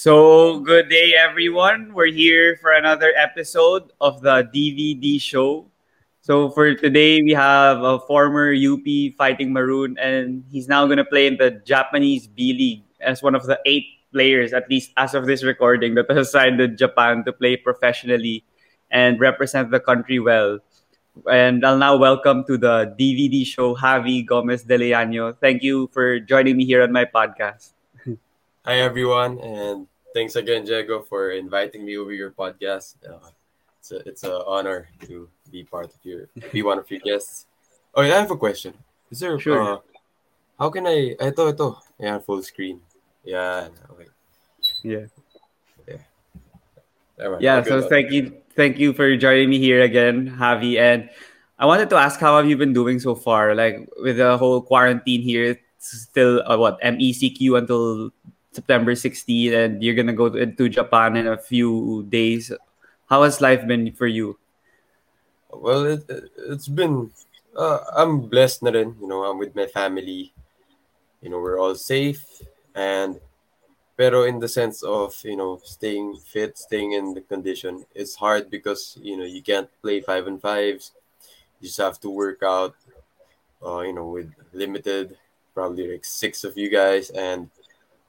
So, good day, everyone. We're here for another episode of the DVD show. So, for today, we have a former UP Fighting Maroon, and he's now going to play in the Japanese B League as one of the eight players, at least as of this recording, that has signed to Japan to play professionally and represent the country well. And I'll now welcome to the DVD show Javi Gómez de Liaño. Thank you for joining me here on my podcast. Hi everyone, and thanks again, Diego, for inviting me over your podcast. Uh, it's a, it's an honor to be part of your be one of your guests. Oh, yeah, I have a question. Is there Sure. uh, how can I ito ito yeah full screen yeah okay Yeah. Never mind. Yeah, so thank you, thank you for joining me here again, Javi. And I wanted to ask, how have you been doing so far? Like with the whole quarantine here, it's still uh, what MECQ until September 16, and you're gonna go to, Japan in a few days. How has life been for you? Well, it, it's been uh, I'm blessed na rin, you know, I'm with my family. You know, we're all safe and pero in the sense of, you know, staying fit, staying in the condition, it's hard because, you know, you can't play five and fives. You just have to work out uh, you know, with limited probably like six of you guys and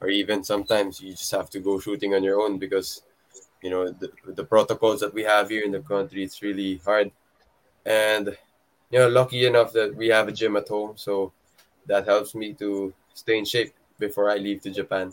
or even sometimes you just have to go shooting on your own because you know the, the protocols that we have here in the country it's really hard and you know lucky enough that we have a gym at home so that helps me to stay in shape before i leave to japan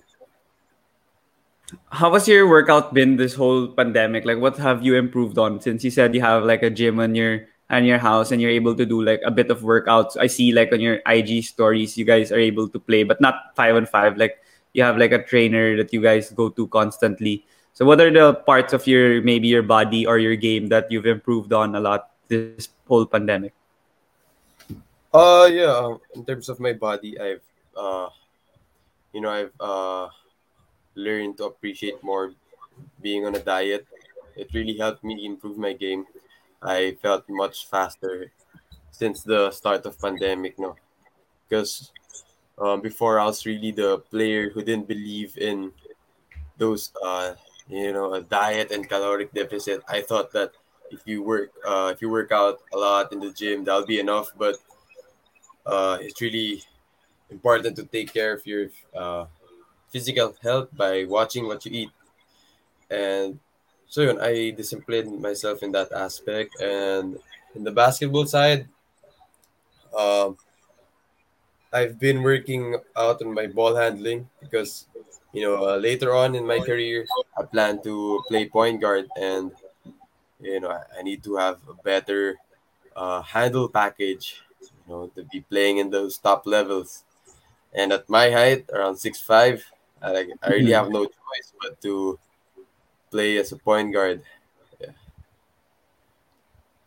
How has your workout been this whole pandemic? Like, what have you improved on? Since you said you have like a gym on your on your house and you're able to do like a bit of workouts. I see like on your IG stories, you guys are able to play, but not five on five. Like you have like a trainer that you guys go to constantly. So, what are the parts of your maybe your body or your game that you've improved on a lot this whole pandemic? uh yeah um, in terms of my body i've uh you know i've uh learned to appreciate more being on a diet it really helped me improve my game i felt much faster since the start of pandemic no because um, before i was really the player who didn't believe in those uh you know a diet and caloric deficit. I thought that if you work uh if you work out a lot in the gym that'll be enough but uh it's really important to take care of your uh physical health by watching what you eat. And so yun, i disciplined myself in that aspect. And in the basketball side um I've been working out on my ball handling because, you know, uh, later on in my career, I plan to play point guard, and you know, I, need to have a better uh, handle package, you know, to be playing in those top levels. And at my height, around six five, I, I really have no choice but to play as a point guard.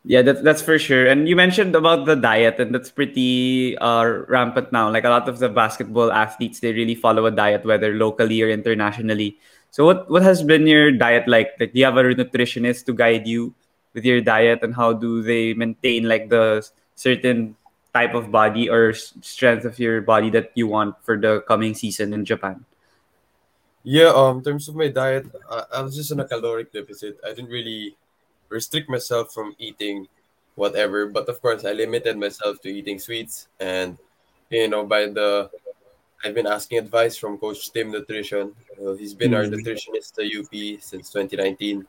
Yeah, that's that's for sure. And you mentioned about the diet, and that's pretty uh, rampant now. Like a lot of the basketball athletes, they really follow a diet, whether locally or internationally. So, what what has been your diet like? Like, do you have a nutritionist to guide you with your diet, and how do they maintain like the certain type of body or strength of your body that you want for the coming season in Japan? Yeah, um, in terms of my diet, I, I was just on a caloric deficit. I didn't really restrict myself from eating whatever, but of course, I limited myself to eating sweets. And you know, by the I've been asking advice from Coach Tim Nutrition. Uh, he's been our Mm. nutritionist at UP since 2019.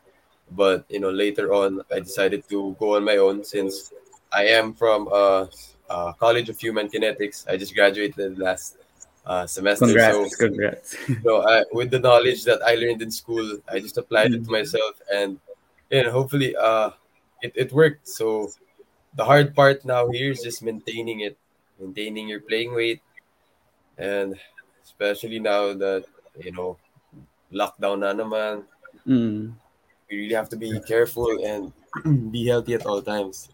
But you know, later on, I decided to go on my own since I am from uh, uh, College of Human Kinetics. I just graduated last uh, semester, so Congrats, congrats. no, I, with the knowledge that I learned in school, I just applied it to Mm. myself, and know, hopefully, uh, it, it worked. So the hard part now here is just maintaining it, maintaining your playing weight, and especially now that you know, lockdown na naman, Mm. we really have to be careful and be healthy at all times.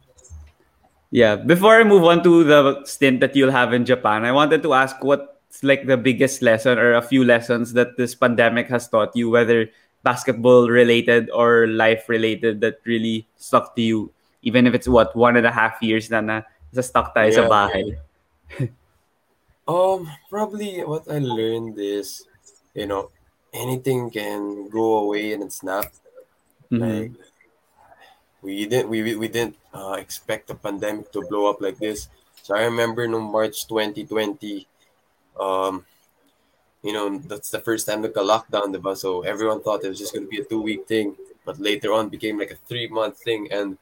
Yeah. Before I move on to the stint that you'll have in Japan, I wanted to ask what's like the biggest lesson or a few lessons that this pandemic has taught you, whether basketball related or life related, that really stuck to you, even if it's what one and a half years na na sa stuck tayo sa Yeah. bahay. Um, probably what I learned is, you know, anything can go away in a snap. Mhm. Like we didn't we we, we didn't uh, expect the pandemic to blow up like this. So I remember no March 2020, um, you know, that's the first time like a lockdown, diba? So everyone thought it was just gonna be a two week thing, but later on became like a three month thing, and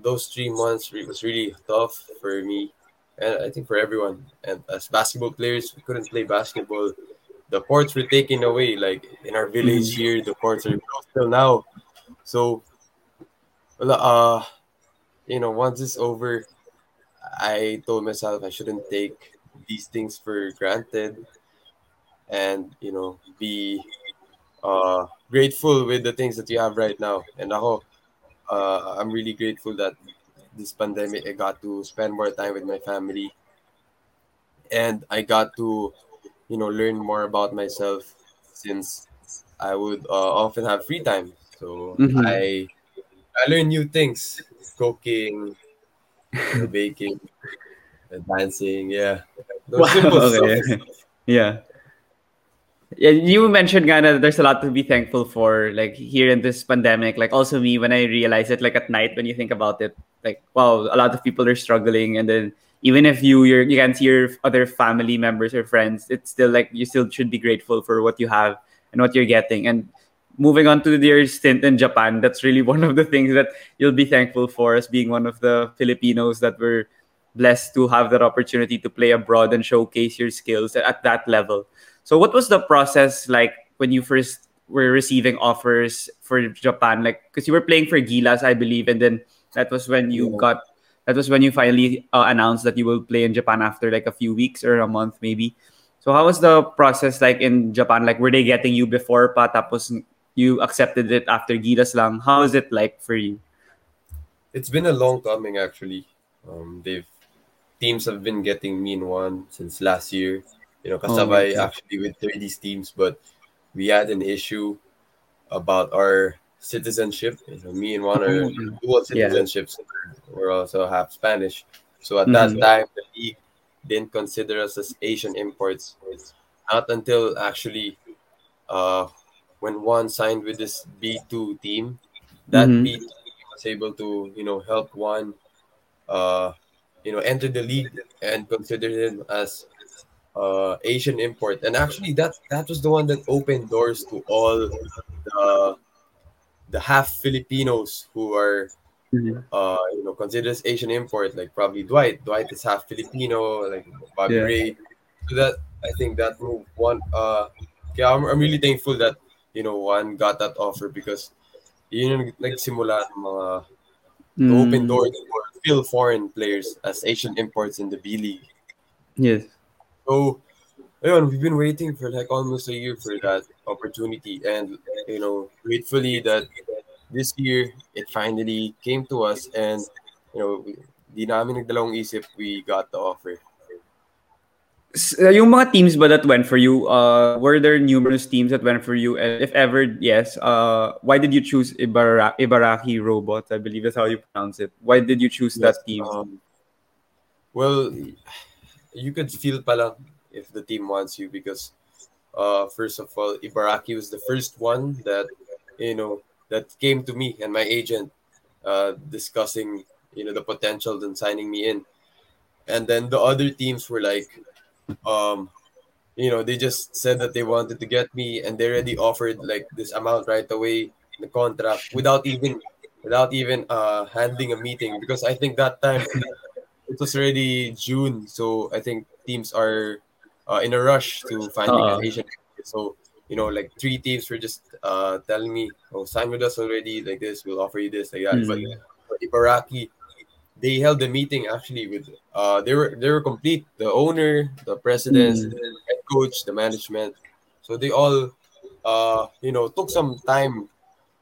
those three months re- was really tough for me, and I think for everyone. And as basketball players, we couldn't play basketball. The courts were taken away. Like in our village here, the courts are closed till now. So, well, uh, you know, once it's over, I told myself I shouldn't take these things for granted, and you know, be uh grateful with the things that you have right now. And ako, uh, I'm really grateful that this pandemic I got to spend more time with my family, and I got to, you know, learn more about myself since I would uh, often have free time. So Mhm. I I learn new things, cooking, baking, dancing. Yeah, those simple okay. yeah. Yeah, you mentioned nga na there's a lot to be thankful for, like here in this pandemic. Like also me, when I realize it, like at night when you think about it, like wow, a lot of people are struggling, and then even if you you're, you can see your other family members or friends, it's still like you still should be grateful for what you have and what you're getting. And moving on to your stint in Japan, that's really one of the things that you'll be thankful for as being one of the Filipinos that were blessed to have that opportunity to play abroad and showcase your skills at that level. So what was the process like when you first were receiving offers for Japan? Like because you were playing for Gilas, I believe, and then that was when you Yeah. got that was when you finally uh, announced that you will play in Japan after like a few weeks or a month maybe. So how was the process like in Japan? Like were they getting you before pa tapos you accepted it after Gilas lang? How is it like for you? It's been a long coming actually. Um, they've teams have been getting me in Juan since last year. You know, kasabay okay. actually with Thirdy's teams, but we had an issue about our citizenship. You know, me and Juan are Oh, yeah. dual Yeah. citizenships. We're also half Spanish. So at that Mhm. time, the league didn't consider us as Asian imports. It's Not until actually uh, when Juan signed with this B2 team, that Mhm. B2 team was able to, you know, help Juan, uh, you know, enter the league and consider him as uh, Asian import. And actually, that that was the one that opened doors to all the the half Filipinos who are Mhm. uh, you know, considered as Asian import, like probably Dwight. Dwight is half Filipino, like Bobby Yeah. Ray. So that I think that move one. Uh, yeah, I'm, I'm really thankful that you know Juan got that offer because yun yung nagsimula ng mga to open Mm. doors for still foreign players as Asian imports in the B League. Yes. So, ayun, we've been waiting for like almost a year for that opportunity, and you know, gratefully that this year it finally came to us, and you know, we, di namin nagdalawang isip, we got the offer. S- uh, yung mga teams ba that went for you, uh, were there numerous teams that went for you? And if ever, yes, uh, why did you choose Ibara- Ibaraki Robots? I believe that's how you pronounce it. Why did you choose that team? Um, well, you could feel pala if the team wants you because, uh, first of all, Ibaraki was the first one that, you know, that came to me and my agent, uh, discussing, you know, the potential in signing me in, and then the other teams were like, um, you know, they just said that they wanted to get me and they already offered like this amount right away in the contract without even, without even uh handling a meeting because I think that time it was already June, so I think teams are uh, in a rush to finding Uh-uh. an Asian. So you know, like three teams were just uh, telling me, "Oh, sign with us already. Like this, we'll offer you this, like that." But Mm. for Ibaraki, they held the meeting actually with uh, they were they were complete. The owner, the president, Mm. the head coach, the management. So they all, uh, you know, took some time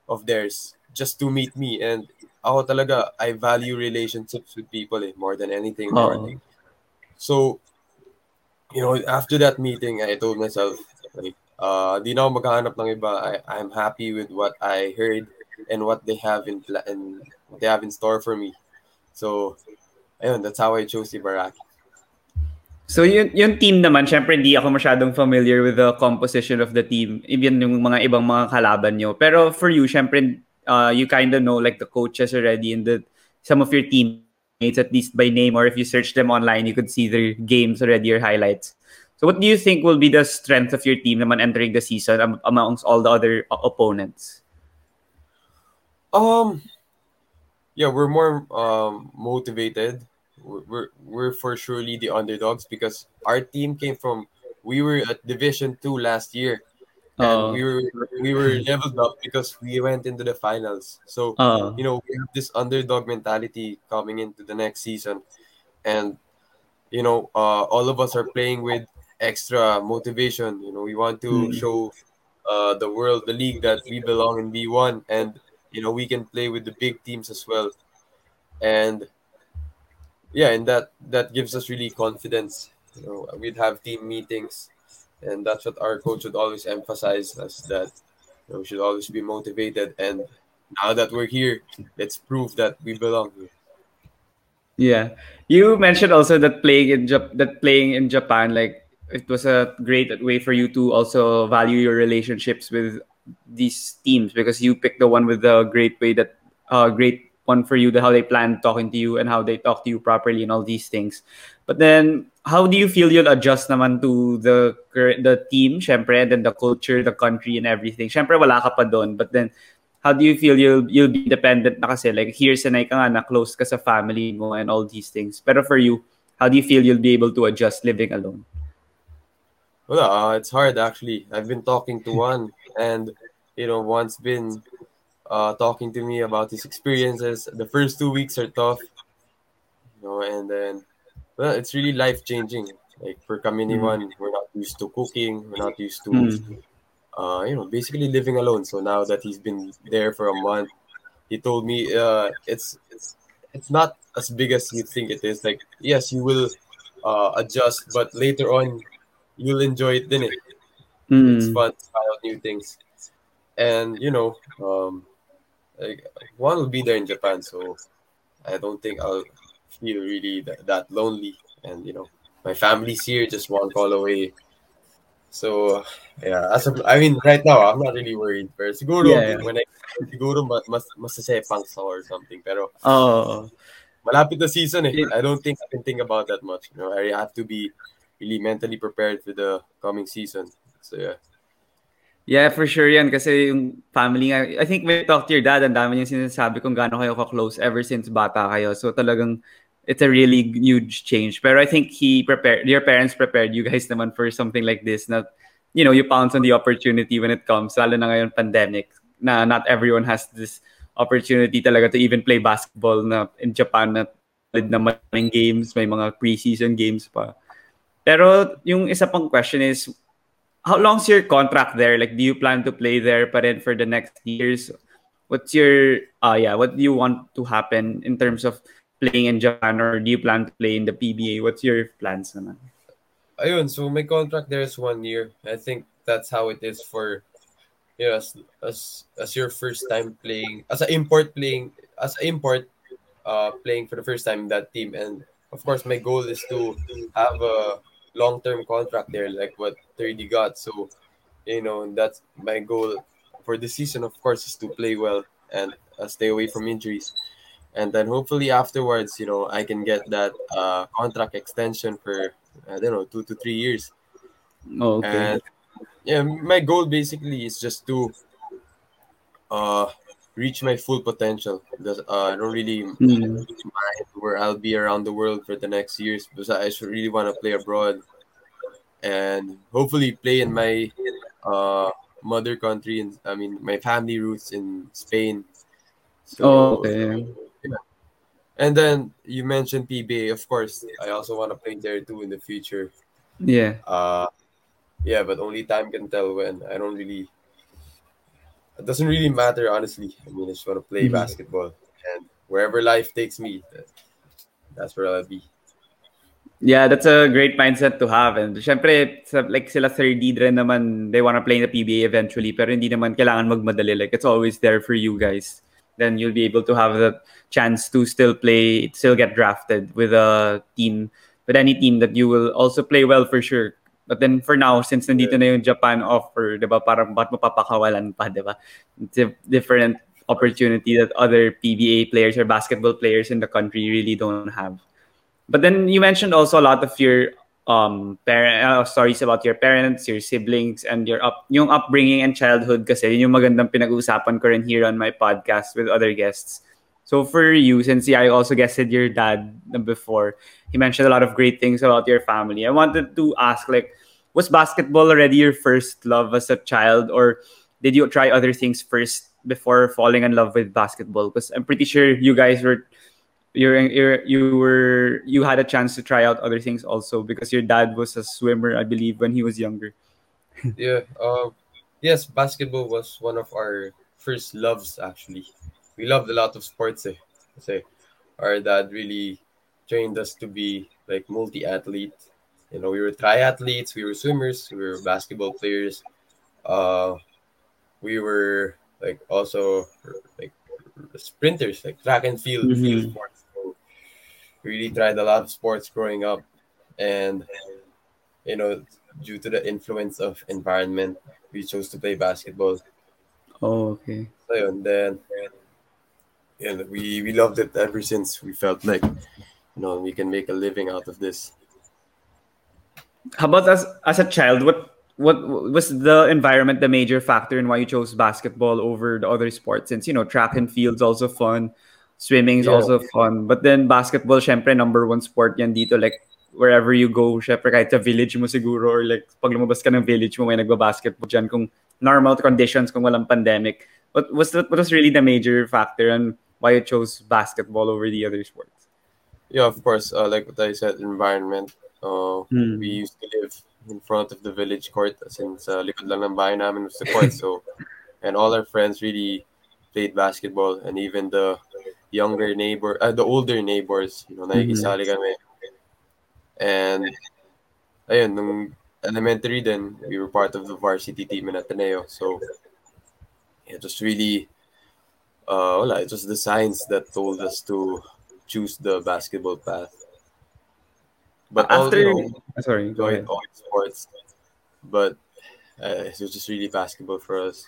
of theirs just to meet me and ako talaga I value relationships with people eh, more than anything more. Oo. So you know, after that meeting, I told myself, like, uh, di na ako maghahanap ng iba. I, I'm happy with what I heard and what they have in, pla- and what they have in store for me. So, ayun, that's how I chose Ibaraki. So yun, yung team naman, syempre hindi ako masyadong familiar with the composition of the team, even yung mga ibang mga kalaban nyo. Pero for you, syempre, uh, you kind of know like the coaches already and the, some of your teammates at least by name or if you search them online, you could see their games already or highlights. So what do you think will be the strength of your team naman entering the season am- amongst all the other o- opponents? Um, yeah, we're more um motivated. We're, we're we're for surely the underdogs because our team came from we were at Division Two last year, and Oh. we were we were leveled up because we went into the finals. So Oh. you know we have this underdog mentality coming into the next season, and you know uh, all of us are playing with extra motivation. You know we want to Mm. show uh, the world, the league that we belong in B1, and you know we can play with the big teams as well, and yeah, and that that gives us really confidence. You know we'd have team meetings, and that's what our coach would always emphasize us that you know, we should always be motivated. And now that we're here, let's prove that we belong here. Yeah. You mentioned also that playing in Jap- that playing in Japan like it was a great way for you to also value your relationships with these teams because you picked the one with the great way that uh great one for you the how they plan talking to you and how they talk to you properly and all these things. But then how do you feel you'll adjust naman to the current the team, syempre, and then the culture, the country and everything. Syempre wala ka pa doon, but then how do you feel you'll you'll be independent na kasi like here sanay ka nga na close ka sa family mo and all these things pero for you how do you feel you'll be able to adjust living alone Well, uh, it's hard actually. I've been talking to Juan, and you know, Juan's been uh, talking to me about his experiences. The first two weeks are tough, you know, and then well, it's really life changing. Like for Kamini Mm. Juan, we're not used to cooking, we're not used to, Mm. uh, you know, basically living alone. So now that he's been there for a month, he told me uh, it's it's it's not as big as you think it is. Like yes, you will uh, adjust, but later on, you'll enjoy it. Then it it's Mm. fun to try out new things, and you know, um, like Juan will be there in Japan, so I don't think I'll feel really that, that lonely. And you know, my family's here, just one call away. So yeah, as of, I mean, right now I'm not really worried. Pero siguro Yeah, yeah. when I siguro mas mas masasepang sa or something. Pero oh malapit na season eh. I don't think I can think about that much. You know, I have to be really mentally prepared for the coming season. So yeah. Yeah for sure yan. Kasi yung family nga I think when you talk to your dad ang dami niyang sinasabi kung gaano kayo ka-close ever since bata kayo. So talagang it's a really huge change. Pero I think he prepared your parents prepared you guys naman for something like this na you know you pounce on the opportunity when it comes lalo na ngayon pandemic na not everyone has this opportunity talaga to even play basketball na in Japan na na maraming games may mga preseason games pa. Pero yung isa pang question is how long's your contract there? Like do you plan to play there pa rin for the next years? What's your uh yeah what do you want to happen in terms of playing in Japan or do you plan to play in the PBA what's your plans naman? Ayun, so my contract there is one year. I think that's how it is for you know, as as as your first time playing as an import playing as an import uh playing for the first time in that team. And of course my goal is to have a long term contract there like what Thirdy got. So you know that's my goal for the season of course is to play well and uh, stay away from injuries. And then hopefully afterwards, you know, I can get that uh, contract extension for I don't know two to three years. oh, okay And yeah, my goal basically is just to uh reach my full potential. Because uh, I don't really Mm. mind where I'll be around the world for the next years because I should really want to play abroad and hopefully play in my uh mother country and I mean my family roots in Spain. So oh okay and then you mentioned PBA, of course. I also want to play there too in the future. yeah Uh yeah, but only time can tell when. I don't really it doesn't really matter honestly. I mean I just want to play Mhm. basketball and wherever life takes me, that's where I'll be. Yeah, that's a great mindset to have. And syempre, like sila Thirdy rin naman, they wanna play in the PBA eventually, pero hindi naman kailangan magmadali. Like, it's always there for you guys. Then you'll be able to have the chance to still play, still get drafted with a team, with any team that you will also play well for sure. But then for now, since nandito na yung Japan offer, di ba, parang ba't mo papakawalan pa, di ba? It's a different opportunity that other PBA players or basketball players in the country really don't have. But then you mentioned also a lot of your um parent uh, stories about your parents, your siblings, and your up yung upbringing and childhood kasi yun yung magandang pinag-uusapan ko rin here on my podcast with other guests. So for you, since I also guested your dad before, he mentioned a lot of great things about your family. I wanted to ask, like, was basketball already your first love as a child, or did you try other things first before falling in love with basketball? Because I'm pretty sure you guys were you're, you're you were you had a chance to try out other things also because your dad was a swimmer, I believe, when he was younger. yeah. Um. Yes, basketball was one of our first loves. Actually, we loved a lot of sports. Eh. Kasi our dad really trained us to be like multi-athlete. You know, we were triathletes, we were swimmers, we were basketball players. Uh, we were like also like sprinters, like track and field, Mhm. field sports. So we really tried a lot of sports growing up, and you know, due to the influence of environment, we chose to play basketball. Oh, okay. So yun, then and we we loved it ever since. We felt like you know we can make a living out of this. How about as as a child? What what was the environment the major factor in why you chose basketball over the other sports? Since you know track and field's also fun, swimming's Yeah. also fun, but then basketball, syempre number one sport yan dito. Like wherever you go, syempre kahit sa village mo siguro or like pag lumabas ka ng village mo may nagba-basketball dyan kung normal conditions kung walang pandemic. What was that, what was really the major factor and why you chose basketball over the other sports? Yeah, of course. Uh, like what I said, environment. Uh, Hmm. We used to live in front of the village court, since in sa likod lang ng bahay namin was the court. So, and all our friends really played basketball, and even the younger neighbor, uh, the older neighbors, you know, nakikisali kami. And ayun, nung elementary then we were part of the varsity team in Ateneo. So, it was really, uh, wala, it was the science that told us to choose the basketball path. But all, After you know, sorry, go ahead. enjoyed all sports, but uh, it was just really basketball for us.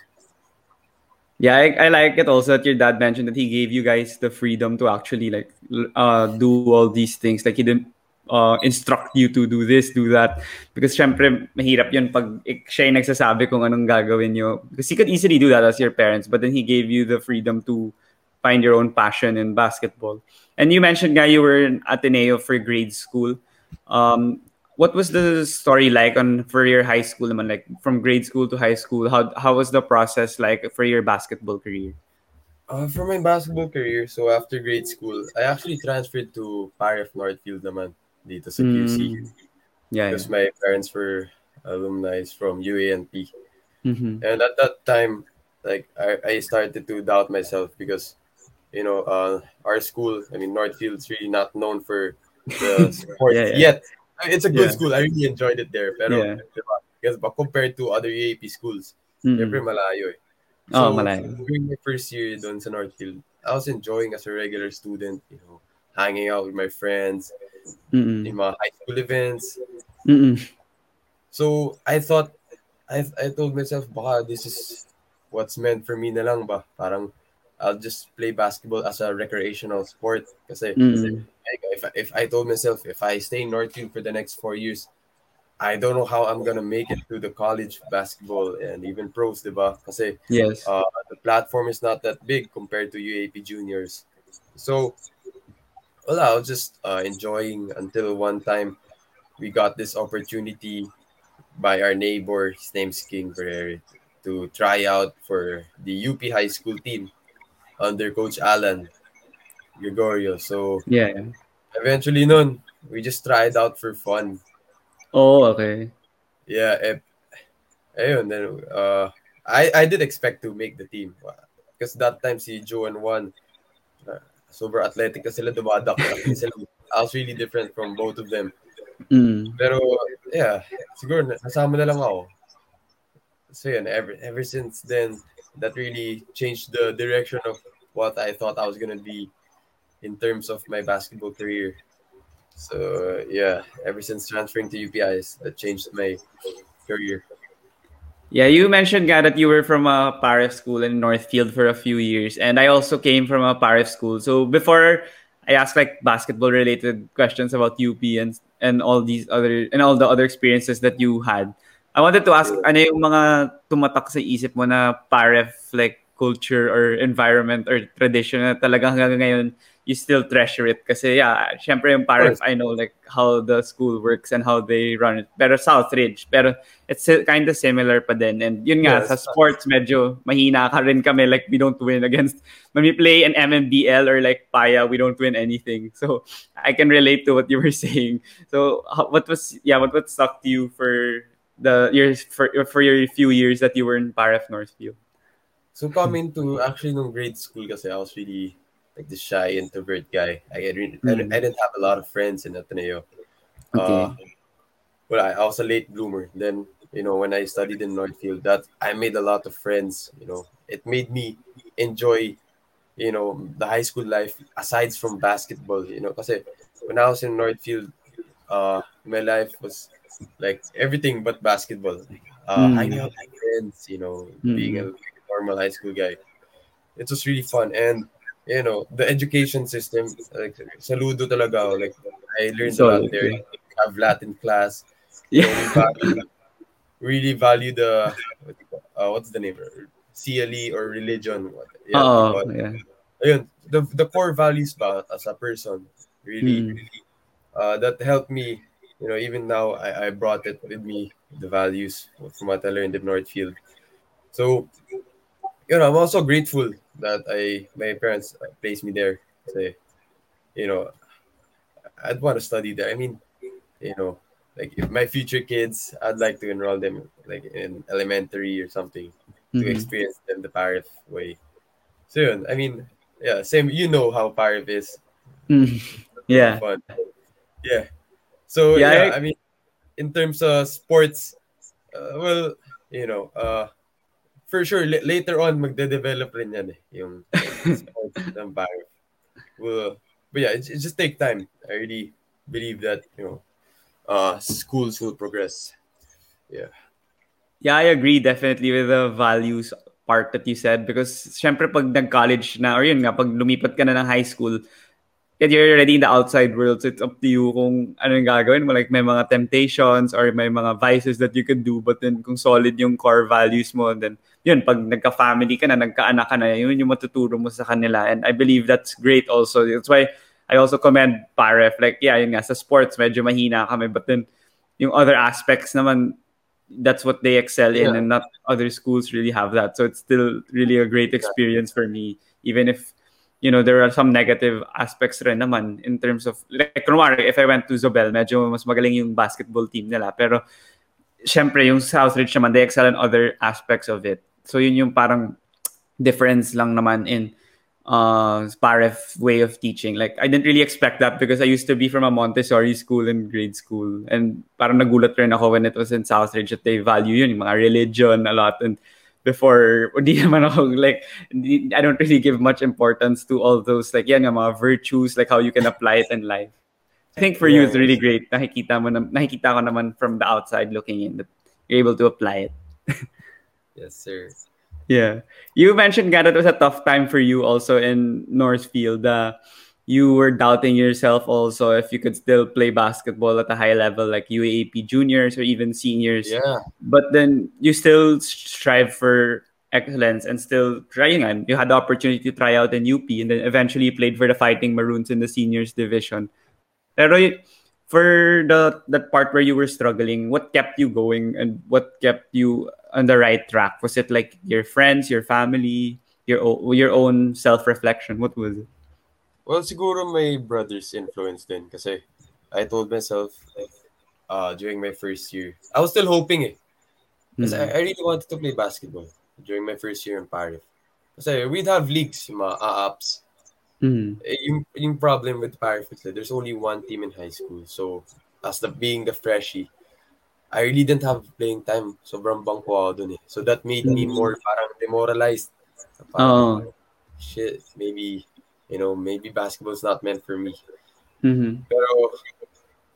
Yeah, I, I like it also that your dad mentioned that he gave you guys the freedom to actually like uh, do all these things. Like he didn't uh, instruct you to do this, do that. Because syempre, mahirap yun pag ik- siya yung nagsasabi kung anong gagawin nyo. Because he could easily do that as your parents, but then he gave you the freedom to find your own passion in basketball. And you mentioned nga you were in Ateneo for grade school. Um, what was the story like on for your high school naman like from grade school to high school how how was the process like for your basketball career Uh, for my basketball career, so after grade school, I actually transferred to Paref Northfield naman dito sa QC. Mm. yeah, Because my parents were alumni from UAAP. Mhm. And at that time, like I, I started to doubt myself because, you know, uh, our school, I mean, Northfield's really not known for the sports Yeah, yeah. yet. It's a good Yeah. school. I really enjoyed it there. Pero, Yeah. diba, but compared to other UAAP schools, Mm-mm. syempre malayo eh. Oh, malayo. During my first year doon sa Northfield, I was enjoying as a regular student, you know, hanging out with my friends, Mm-mm. in my high school events. Mm-mm. So, I thought, I, I told myself, baka this is what's meant for me na lang ba? Parang, I'll just play basketball as a recreational sport. Kasi, Mm-mm. like, if, if I told myself, if I stay in Northfield for the next four years, I don't know how I'm gonna make it to the college basketball and even pros, diba? Kasi, yes uh, the platform is not that big compared to UAAP juniors. So, well, I was just uh, enjoying until one time we got this opportunity by our neighbor, his name's King Ferrer, to try out for the UP high school team under Coach Alan Gregorio. So, yeah, eventually, nun, we just tried out for fun. oh okay Yeah, eh, ayun, then uh, I I did expect to make the team because that time si Joe and Juan uh, super athletic na sila dumadak sila. I was really different from both of them. Mm. Pero, yeah, siguro nasama na lang ako. So yun, ever, ever since then, that really changed the direction of what I thought I was gonna be in terms of my basketball career. So uh, yeah, ever since transferring to UPIs, that changed my career. Yeah, you mentioned nga that you were from a Paref school in Northfield for a few years, and I also came from a Paref school. So before I ask like basketball related questions about UP and and all these other and all the other experiences that you had, I wanted to ask ano yung mga tumatak sa isip mo na Paref like culture or environment or tradition na talagang hanggang ngayon you still treasure it kasi yeah, syempre yung Paref I know like how the school works and how they run it. Pero Southridge, pero it's kind of similar pa din. And yun nga, Yes. sa sports medyo mahina ka rin kami like we don't win against when we play an MMBL or like Paya, we don't win anything. So I can relate to what you were saying. So what was yeah, what what stuck to you for the years for for your few years that you were in Paref Northfield? So coming to actually no grade school kasi I was really like the shy introvert guy. I didn't, I didn't- I didn't have a lot of friends in Ateneo. Uh, well, I, I was a late bloomer. Then you know when I studied in Northfield, that I made a lot of friends. You know, it made me enjoy, you know, the high school life aside from basketball. You know, because when I was in Northfield, uh, my life was like everything but basketball. Uh, Mm. hanging out with friends, you know, Mm. being a normal high school guy. It was really fun and you know the education system like saludo talaga ako. like I learned a lot there yeah. have Latin class you know, we Yeah. value, really value the uh, what's the name CLE or religion what yeah, Oh, what- yeah. ayun, the, the core values ba as a person really Mm. uh, that helped me you know even now I, I brought it with me the values from what I learned in Northfield so you know I'm also grateful that I my parents placed me there say you know I'd want to study there I mean you know like if my future kids I'd like to enroll them like in elementary or something to Mhm. experience them the Paref way so yun, I mean yeah same you know how Paref is Mm. Yeah. fun. Yeah. So Yeah, yeah, I- I, mean, in terms of sports, uh, well, you know, uh, for sure la- later on magde-develop rin yan eh, yung ng. Well, but yeah, it, it just take time. I really believe that you know, uh, schools will progress. Yeah. Yeah, I agree definitely with the values part that you said because syempre pag nag-college na or yun nga pag lumipat ka na ng high school and you're already in the outside world so it's up to you kung ano yung gagawin mo like may mga temptations or may mga vices that you can do but then kung solid yung core values mo then yun pag nagka-family ka na nagkaanak ka na yun yung matuturo mo sa kanila. And I believe that's great also. That's why I also commend Paref. Like yeah yun nga sa sports medyo mahina kami. But then yung other aspects naman that's what they excel in Yeah. and not other schools really have that. So it's still really a great experience for me. Even if you know there are some negative aspects rin naman in terms of like kunwari if I went to Zobel medyo mas magaling yung basketball team nila. Pero syempre yung Southridge naman they excel in other aspects of it so yun yung parang difference lang naman in uh Paref way of teaching. Like I didn't really expect that because I used to be from a Montessori school in grade school and parang nagulat rin ako when it was in Southridge that they value yun, yung mga religion a lot and before hindi naman ako like I don't really give much importance to all those like yan mga virtues like how you can apply it in life. I think for you it's really great. Nakikita mo na, nakikita ko naman from the outside looking in that you're able to apply it. Yes, sir. Yeah. You mentioned that it was a tough time for you also in Northfield. Uh, you were doubting yourself also if you could still play basketball at a high level like UAAP juniors or even seniors. Yeah. But then you still strive for excellence and still trying and you had the opportunity to try out in UP and then eventually played for the Fighting Maroons in the seniors division. Pero for the that part where you were struggling, what kept you going and what kept you on the right track? Was it like your friends, your family, your o- your own self reflection? What was it? Well, siguro my brother's influence din kasi I told myself uh, during my first year, I was still hoping eh. Kasi I, I really wanted to play basketball during my first year in Paref. Kasi we'd have leagues, yung mga A-ups. Mm. Yung, yung problem with is there's only one team in high school. So, as the being the freshie, I really didn't have playing time. Sobrang bangko ako dun eh. So that made me more parang demoralized. Parang, Oo. shit, maybe, you know, maybe basketball's not meant for me. Mm-hmm. Pero,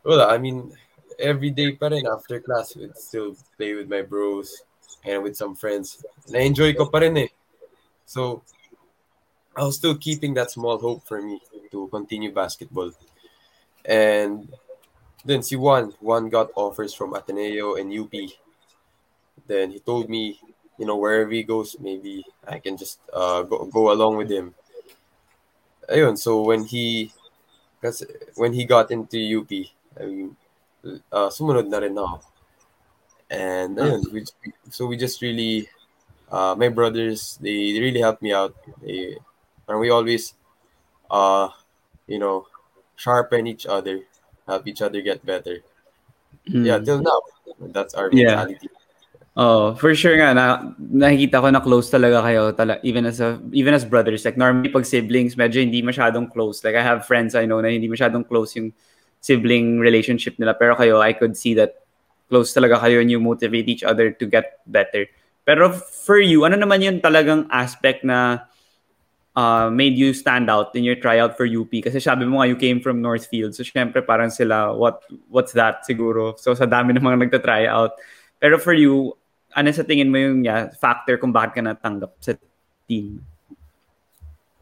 wala, I mean, every day pa rin after class, we'd still play with my bros and with some friends. Na-enjoy ko pa rin eh. So, I was still keeping that small hope for me to continue basketball. And then si Juan, Juan got offers from Ateneo and UP. Then he told me, you know, wherever he goes, maybe I can just uh, go, go along with him. Ayun, so when he kasi when he got into UP, I mean, uh, sumunod na rin ako. And ayun, we, so we just really, uh, my brothers, they really helped me out. They, and we always, uh, you know, sharpen each other, help each other get better. Yeah, Mm. till now, that's our Yeah. Oh, for sure nga na nakikita ko na close talaga kayo tala, even as a even as brothers like normally pag siblings medyo hindi masyadong close like I have friends I know na hindi masyadong close yung sibling relationship nila pero kayo I could see that close talaga kayo and you motivate each other to get better. Pero for you, ano naman yung talagang aspect na uh, made you stand out in your tryout for UP? Kasi sabi mo nga, you came from Northfield. So, syempre, parang sila, what what's that siguro? So, sa dami ng mga nagta-tryout. Pero for you, ano sa tingin mo yung yeah, factor kung bakit ka natanggap sa team?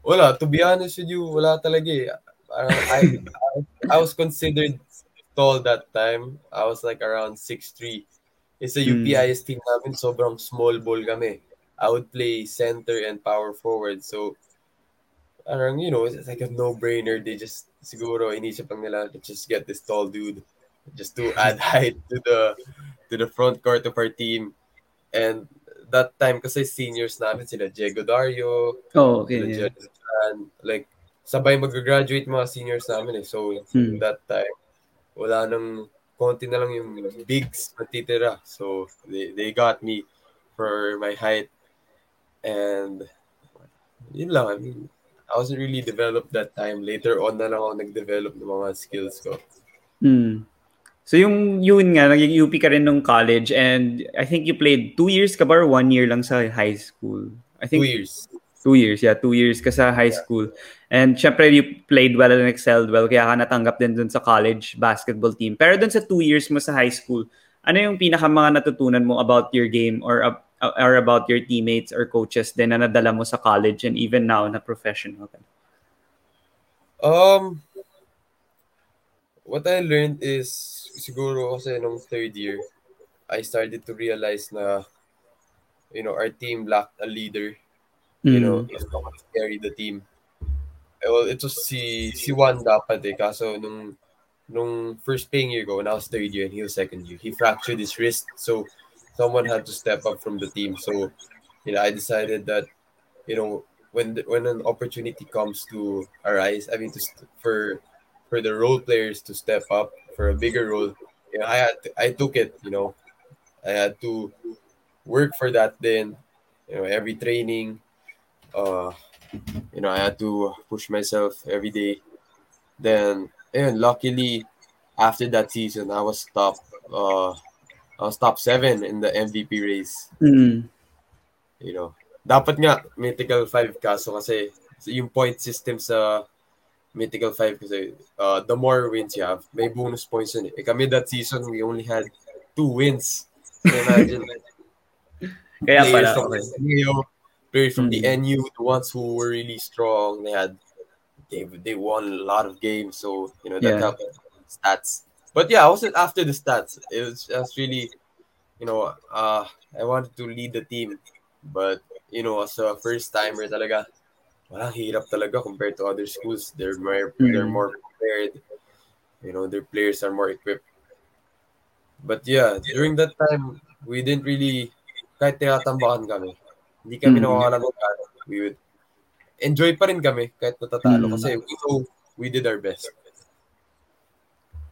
Wala, to be honest with you, wala talaga eh. Parang I, I, I was considered tall that time. I was like around 6'3". It's a Hmm. UPIS team namin, sobrang small ball kami. I would play center and power forward. So, parang, you know, it's like a no-brainer. They just, siguro, inisip lang nila, let's just get this tall dude just to add height to the to the front court of our team. And that time, kasi seniors namin, sila Diego Dario, Oh, okay. sila Yeah. Jonathan, like, sabay mag-graduate mga seniors namin eh. So, Hmm. that time, wala nang, konti na lang yung bigs natitira. So, they, they got me for my height. And, yun lang. I mean, I wasn't really developed that time. Later on na lang ako nag-develop ng mga skills ko. Hmm. So yung yun nga, naging UP ka rin nung college and I think you played two years ka ba or one year lang sa high school? I think Two years. Two years, yeah. Two years ka sa high school. And syempre, you played well and excelled well, kaya ka natanggap din dun sa college basketball team. Pero dun sa two years mo sa high school, ano yung pinaka mga natutunan mo about your game or or about your teammates or coaches din na nadala mo sa college and even now na professional ka? Um, what I learned is, siguro kasi nung third year, I started to realize na, you know, our team lacked a leader. You know, Mm. someone to carry the team. Eh, Well, ito si, si Juan dapat eh. Kaso nung, nung first playing year ko, when I was third year and he was second year, he fractured his wrist. So, someone had to step up from the team. So, you know, I decided that, you know, when the, when an opportunity comes to arise, I mean, to st- for for the role players to step up for a bigger role, you know, I had to, I took it. You know, I had to work for that. Then, you know, every training, uh, you know, I had to push myself every day. Then, and luckily, after that season, I was top. Uh, I was top seven in the MVP race. Mm. You know, dapat nga mythical 5 kaso kasi yung point system sa mythical 5 kasi uh, the more wins you have, may bonus points yun eh. Eh, kami that season, we only had two wins. So imagine, Kaya players pala, from the NU, players from the Mm. NU, the ones who were really strong, they had they they won a lot of games, so you know that Yeah. helped stats. But yeah, I wasn't after the stats. It was just really, you know, uh, I wanted to lead the team, but you know, as a first timer, talaga, walang hirap talaga compared to other schools. They're more they're Mm. more prepared. You know, their players are more equipped. But yeah, during that time, we didn't really, kahit tinatambakan kami, hindi kami Mm. nawawalan ng. We would enjoy pa rin kami kahit natatalo Mm. kasi we know we did our best.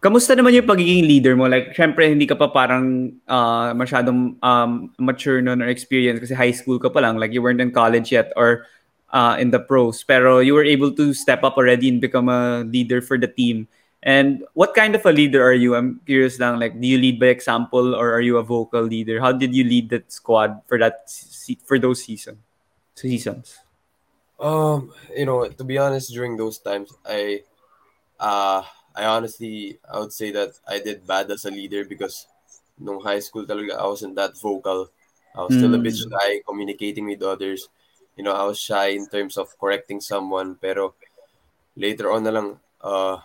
Kamusta naman yung pagiging leader mo? Like, syempre, hindi ka pa parang ah, masyadong um, mature nun or experience kasi high school ka pa lang. Like, you weren't in college yet or uh, in the pros. Pero you were able to step up already and become a leader for the team. And what kind of a leader are you? I'm curious lang, like, do you lead by example or are you a vocal leader? How did you lead that squad for that for those season seasons? Um, you know, to be honest, during those times, I, uh, I honestly, I would say that I did bad as a leader because, no high school talaga, I wasn't that vocal. I was still a bit Mm. shy communicating with others. You know, I was shy in terms of correcting someone. Pero later on na lang, uh,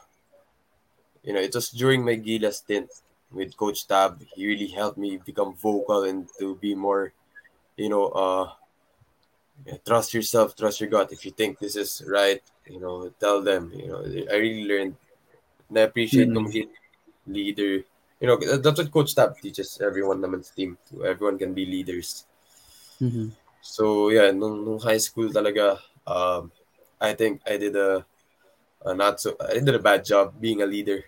you know, it was during my Gilas stint with Coach Tab. He really helped me become vocal and to be more, you know, uh, trust yourself, trust your gut. If you think this is right, you know, tell them. You know, I really learned and I appreciate Mm. community leader. You know, that's what Coach Tab teaches everyone naman's team. Everyone can be leaders. Mhm. So yeah, nung, nung high school talaga, um, I think I did a, a not so I did a bad job being a leader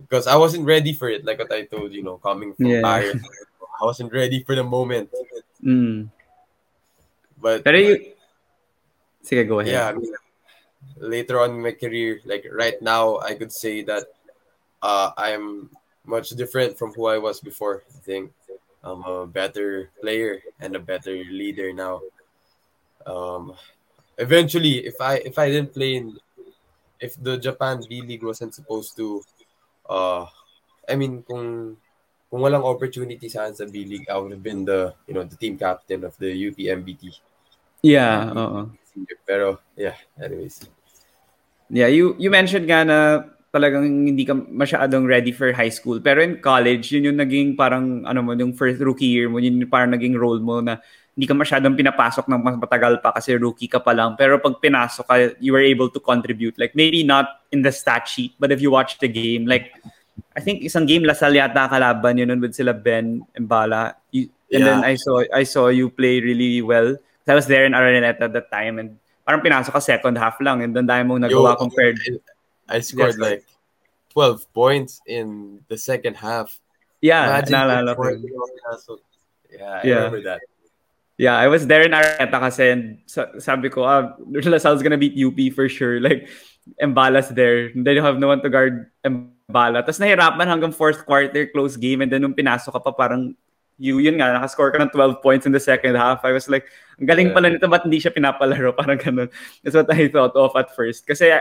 because I wasn't ready for it. Like what I told you know, coming from Yeah. Paref, I wasn't ready for the moment. Mm. But Pero you, sige, go ahead. yeah, I mean, later on in my career, like right now, I could say that uh, I'm much different from who I was before. I think I'm a better player and a better leader now. Um, eventually, if I if I didn't play in, if the Japan B League wasn't supposed to, uh, I mean, kung kung walang opportunity sa akin sa B League, I would have been the you know the team captain of the UP MBT. Yeah, oo. Pero yeah, anyways. Yeah, you you mentioned nga na talagang hindi ka masyadong ready for high school. Pero in college, yun yung naging parang ano mo, yung first rookie year mo, yun yung parang naging role mo na hindi ka masyadong pinapasok ng mas matagal pa kasi rookie ka pa lang. Pero pag pinasok ka, you were able to contribute. Like maybe not in the stat sheet, but if you watch the game, like I think isang game La Salle yata kalaban yun with sila Ben Mbala. You, and then I saw I saw you play really well. I was there in Araneta at that time and parang pinasok ka second half lang and then dahil mong nagawa Yo, compared I, I scored Yes, like 12 points in the second half. Yeah, Imagine naalala ko. Yeah, I Yeah. remember that. Yeah, I was there in Araneta kasi and sa- sabi ko, ah, Lasal's gonna beat UP for sure. Like, Mbala's there. And then you have no one to guard Mbala. Tapos nahirapan hanggang fourth quarter, close game. And then nung pinasok ka pa, parang you, yun nga, nakascore ka ng 12 points in the second half. I was like, ang galing pala nito, ba't hindi siya pinapalaro? Parang ganun. That's what I thought of at first. Kasi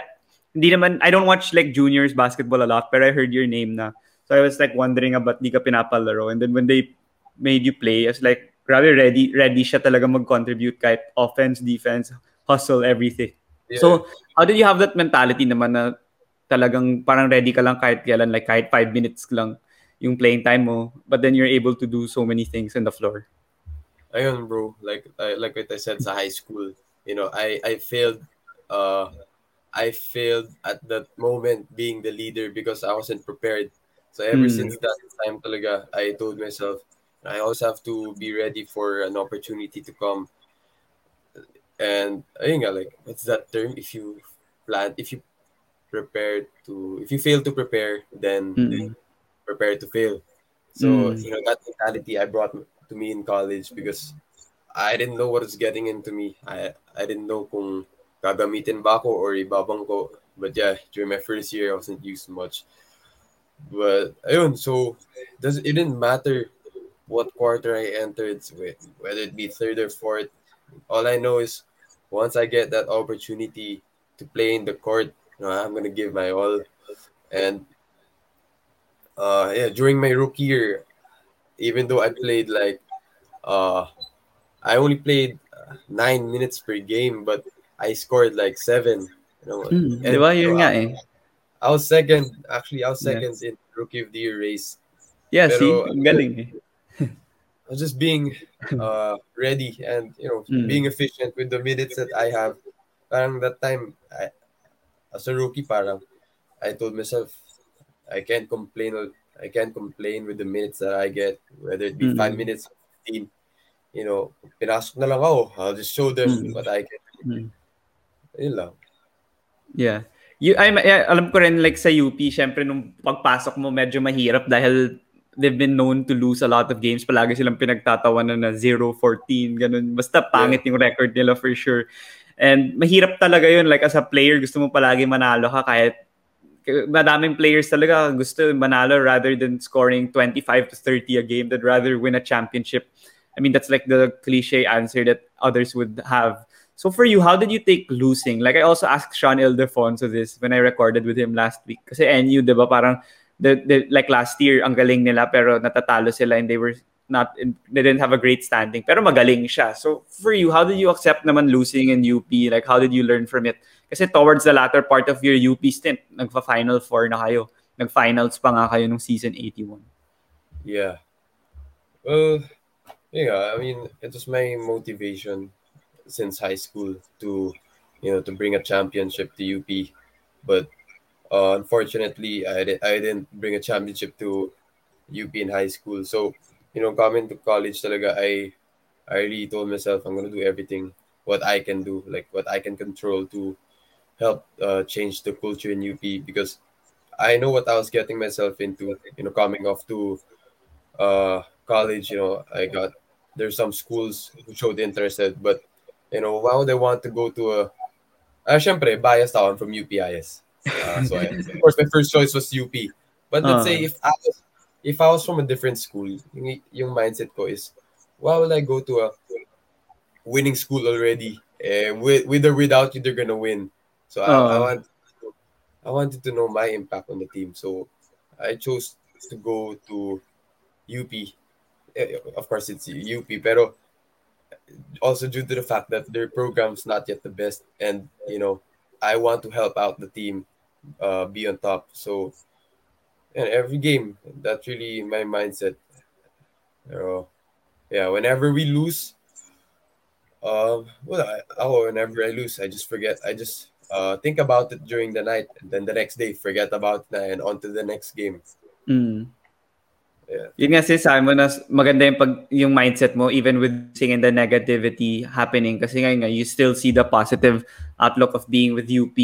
hindi naman, I don't watch like juniors basketball a lot, but I heard your name na. So I was like wondering about di ka pinapalaro. And then when they made you play, I was like, grabe, ready, ready siya talaga mag-contribute kahit offense, defense, hustle, everything. Yeah. So, how did you have that mentality naman na talagang parang ready ka lang kahit kailan, like kahit five minutes lang yung playing time mo, but then you're able to do so many things in the floor. Ayun, bro. Like I like what I said sa high school. You know, I I failed uh I failed at that moment being the leader because I wasn't prepared. So ever Hmm. since that time talaga, I told myself I also have to be ready for an opportunity to come. And ayun nga, like what's that term? If you plan, if you prepare to, if you fail to prepare, then Mm. Prepare to fail. So Mm. you know that mentality I brought to me in college because I didn't know what was getting into me. I I didn't know kung gagamitin ba ako or ibabang ko. But yeah, during my first year, I wasn't used much. But ayun, so does it didn't matter what quarter I entered, with, whether it be third or fourth. All I know is once I get that opportunity to play in the court, you know, I'm gonna give my all. And uh, yeah, during my rookie year, even though I played like, uh, I only played uh, nine minutes per game, but I scored like seven. You know, Mm, and, di ba? Yun nga eh. I was second. Actually, I was Yeah. second in rookie of the year race. Yeah, Pero- see? Ang galing eh. I was just being uh, ready and you know Mm. being efficient with the minutes that I have. Parang that time, I, as a rookie, parang I told myself I can't complain. I can't complain with the minutes that I get, whether it be Mm. five minutes, fifteen. You know, pinasok na lang ako. I'll just show them Mm. what I can. Mm. Yun lang. Yeah. You, I, I- alam ko rin like sa UP, syempre nung pagpasok mo medyo mahirap dahil they've been known to lose a lot of games. Palagi silang pinagtatawanan na 0-14, ganun. Basta pangit yung record nila for sure. And mahirap talaga yun. Like as a player, gusto mo palagi manalo ka kahit madaming players talaga gusto manalo rather than scoring 25 to 30 a game. They'd rather win a championship. I mean, that's like the cliche answer that others would have. So for you, how did you take losing? Like I also asked Shaun Ildefonso this when I recorded with him last week. Kasi NU, di ba, parang the, the, like last year, ang galing nila pero natatalo sila and they were not they didn't have a great standing pero magaling siya. So for you, how did you accept naman losing in UP? Like how did you learn from it? Kasi towards the latter part of your UP stint, nagfa-final four na kayo. Nag-finals pa nga kayo nung season 81. Yeah. Well, yeah, I mean, it was my motivation since high school to, you know, to bring a championship to UP. But uh, unfortunately, I, di- I didn't bring a championship to UP in high school. So, you know, coming to college talaga, I, I really told myself I'm going to do everything what I can do, like what I can control to help uh, change the culture in UP because I know what I was getting myself into. You know, coming off to uh, college, you know, I got there's some schools who showed interested, but you know, why would I want to go to a? Uh, syempre, biased ako from UPIS. Uh, so I, of course, my first choice was UP. But let's Uh. say if I was, if I was from a different school, yung, yung mindset ko is, why would I go to a winning school already? Eh, with, with or without you, they're gonna win. So I, I Uh. want, I wanted to know my impact on the team. So I chose to go to UP. Eh, Of course, it's UP, pero also due to the fact that their program's not yet the best, and you know, I want to help out the team, uh, be on top. So, and every game, that's really my mindset. Uh, yeah, whenever we lose, um, well, I, oh, whenever I lose, I just forget. I just uh, think about it during the night, and then the next day, forget about it and on to the next game. Mm. Yeah. Yun nga sinasabi mo na maganda yung, pag, yung mindset mo even with seeing the negativity happening kasi nga, nga you still see the positive outlook of being with UP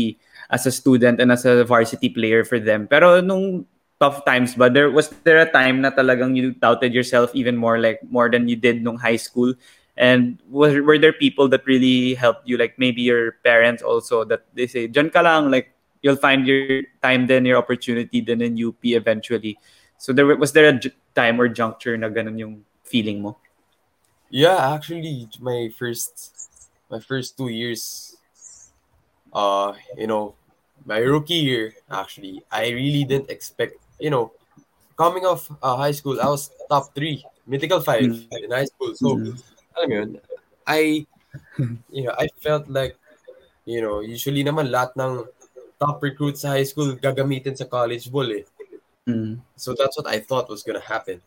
as a student and as a varsity player for them. Pero nung tough times ba, there was there a time na talagang you doubted yourself even more like more than you did nung high school? And were, were there people that really helped you like maybe your parents also that they say, Diyan ka lang, like you'll find your time then, your opportunity then in UP eventually. So there was there a time or juncture na ganun yung feeling mo? Yeah, actually, my first my first two years, uh, you know, my rookie year, actually, I really didn't expect, you know, coming off uh, high school, I was top three, mythical five Mm. in high school. So, Mm. Alam yun, I, you know, I felt like, you know, usually naman lahat ng top recruits sa high school gagamitin sa college ball eh. Mm. So that's what I thought was gonna happen.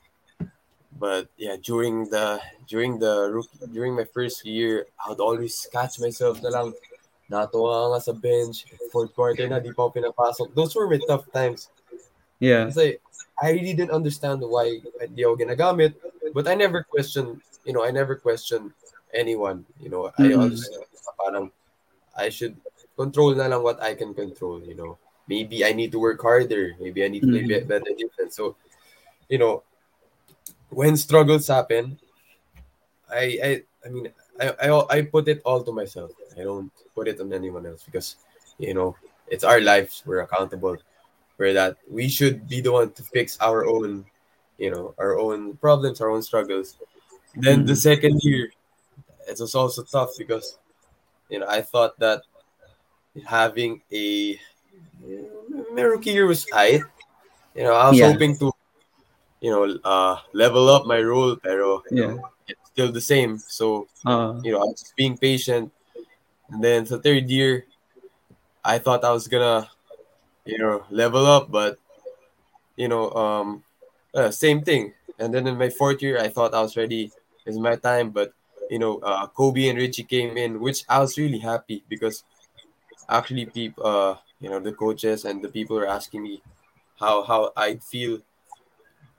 But yeah, during the during the rookie, during my first year, I would always catch myself na lang natuwa nga sa bench, fourth quarter na, di pa ako pinapasok. Those were my tough times. Yeah. Kasi I really didn't understand why di ako ginagamit. But I never questioned, you know, I never question anyone. You know, I Mm. always parang I should control na lang what I can control, you know. Maybe I need to work harder. Maybe I need to play Mm. be- better defense. So, you know, when struggles happen, I I I mean I, I I put it all to myself. I don't put it on anyone else because you know it's our lives. We're accountable for that. We should be the one to fix our own, you know, our own problems, our own struggles. Then the Mhm. second year, it was also tough because you know I thought that having a my rookie year was tight. You know, I was Yeah. hoping to, you know, uh, level up my role, pero Yeah. it's still the same. So Uh, you know, I was being patient. And then the third year, I thought I was gonna, you know, level up, but you know, um, uh, same thing. And then in my fourth year, I thought I was ready. It's my time, but you know, uh, Kobe and Richie came in, which I was really happy because actually, people, uh, you know, the coaches and the people were asking me how how I'd feel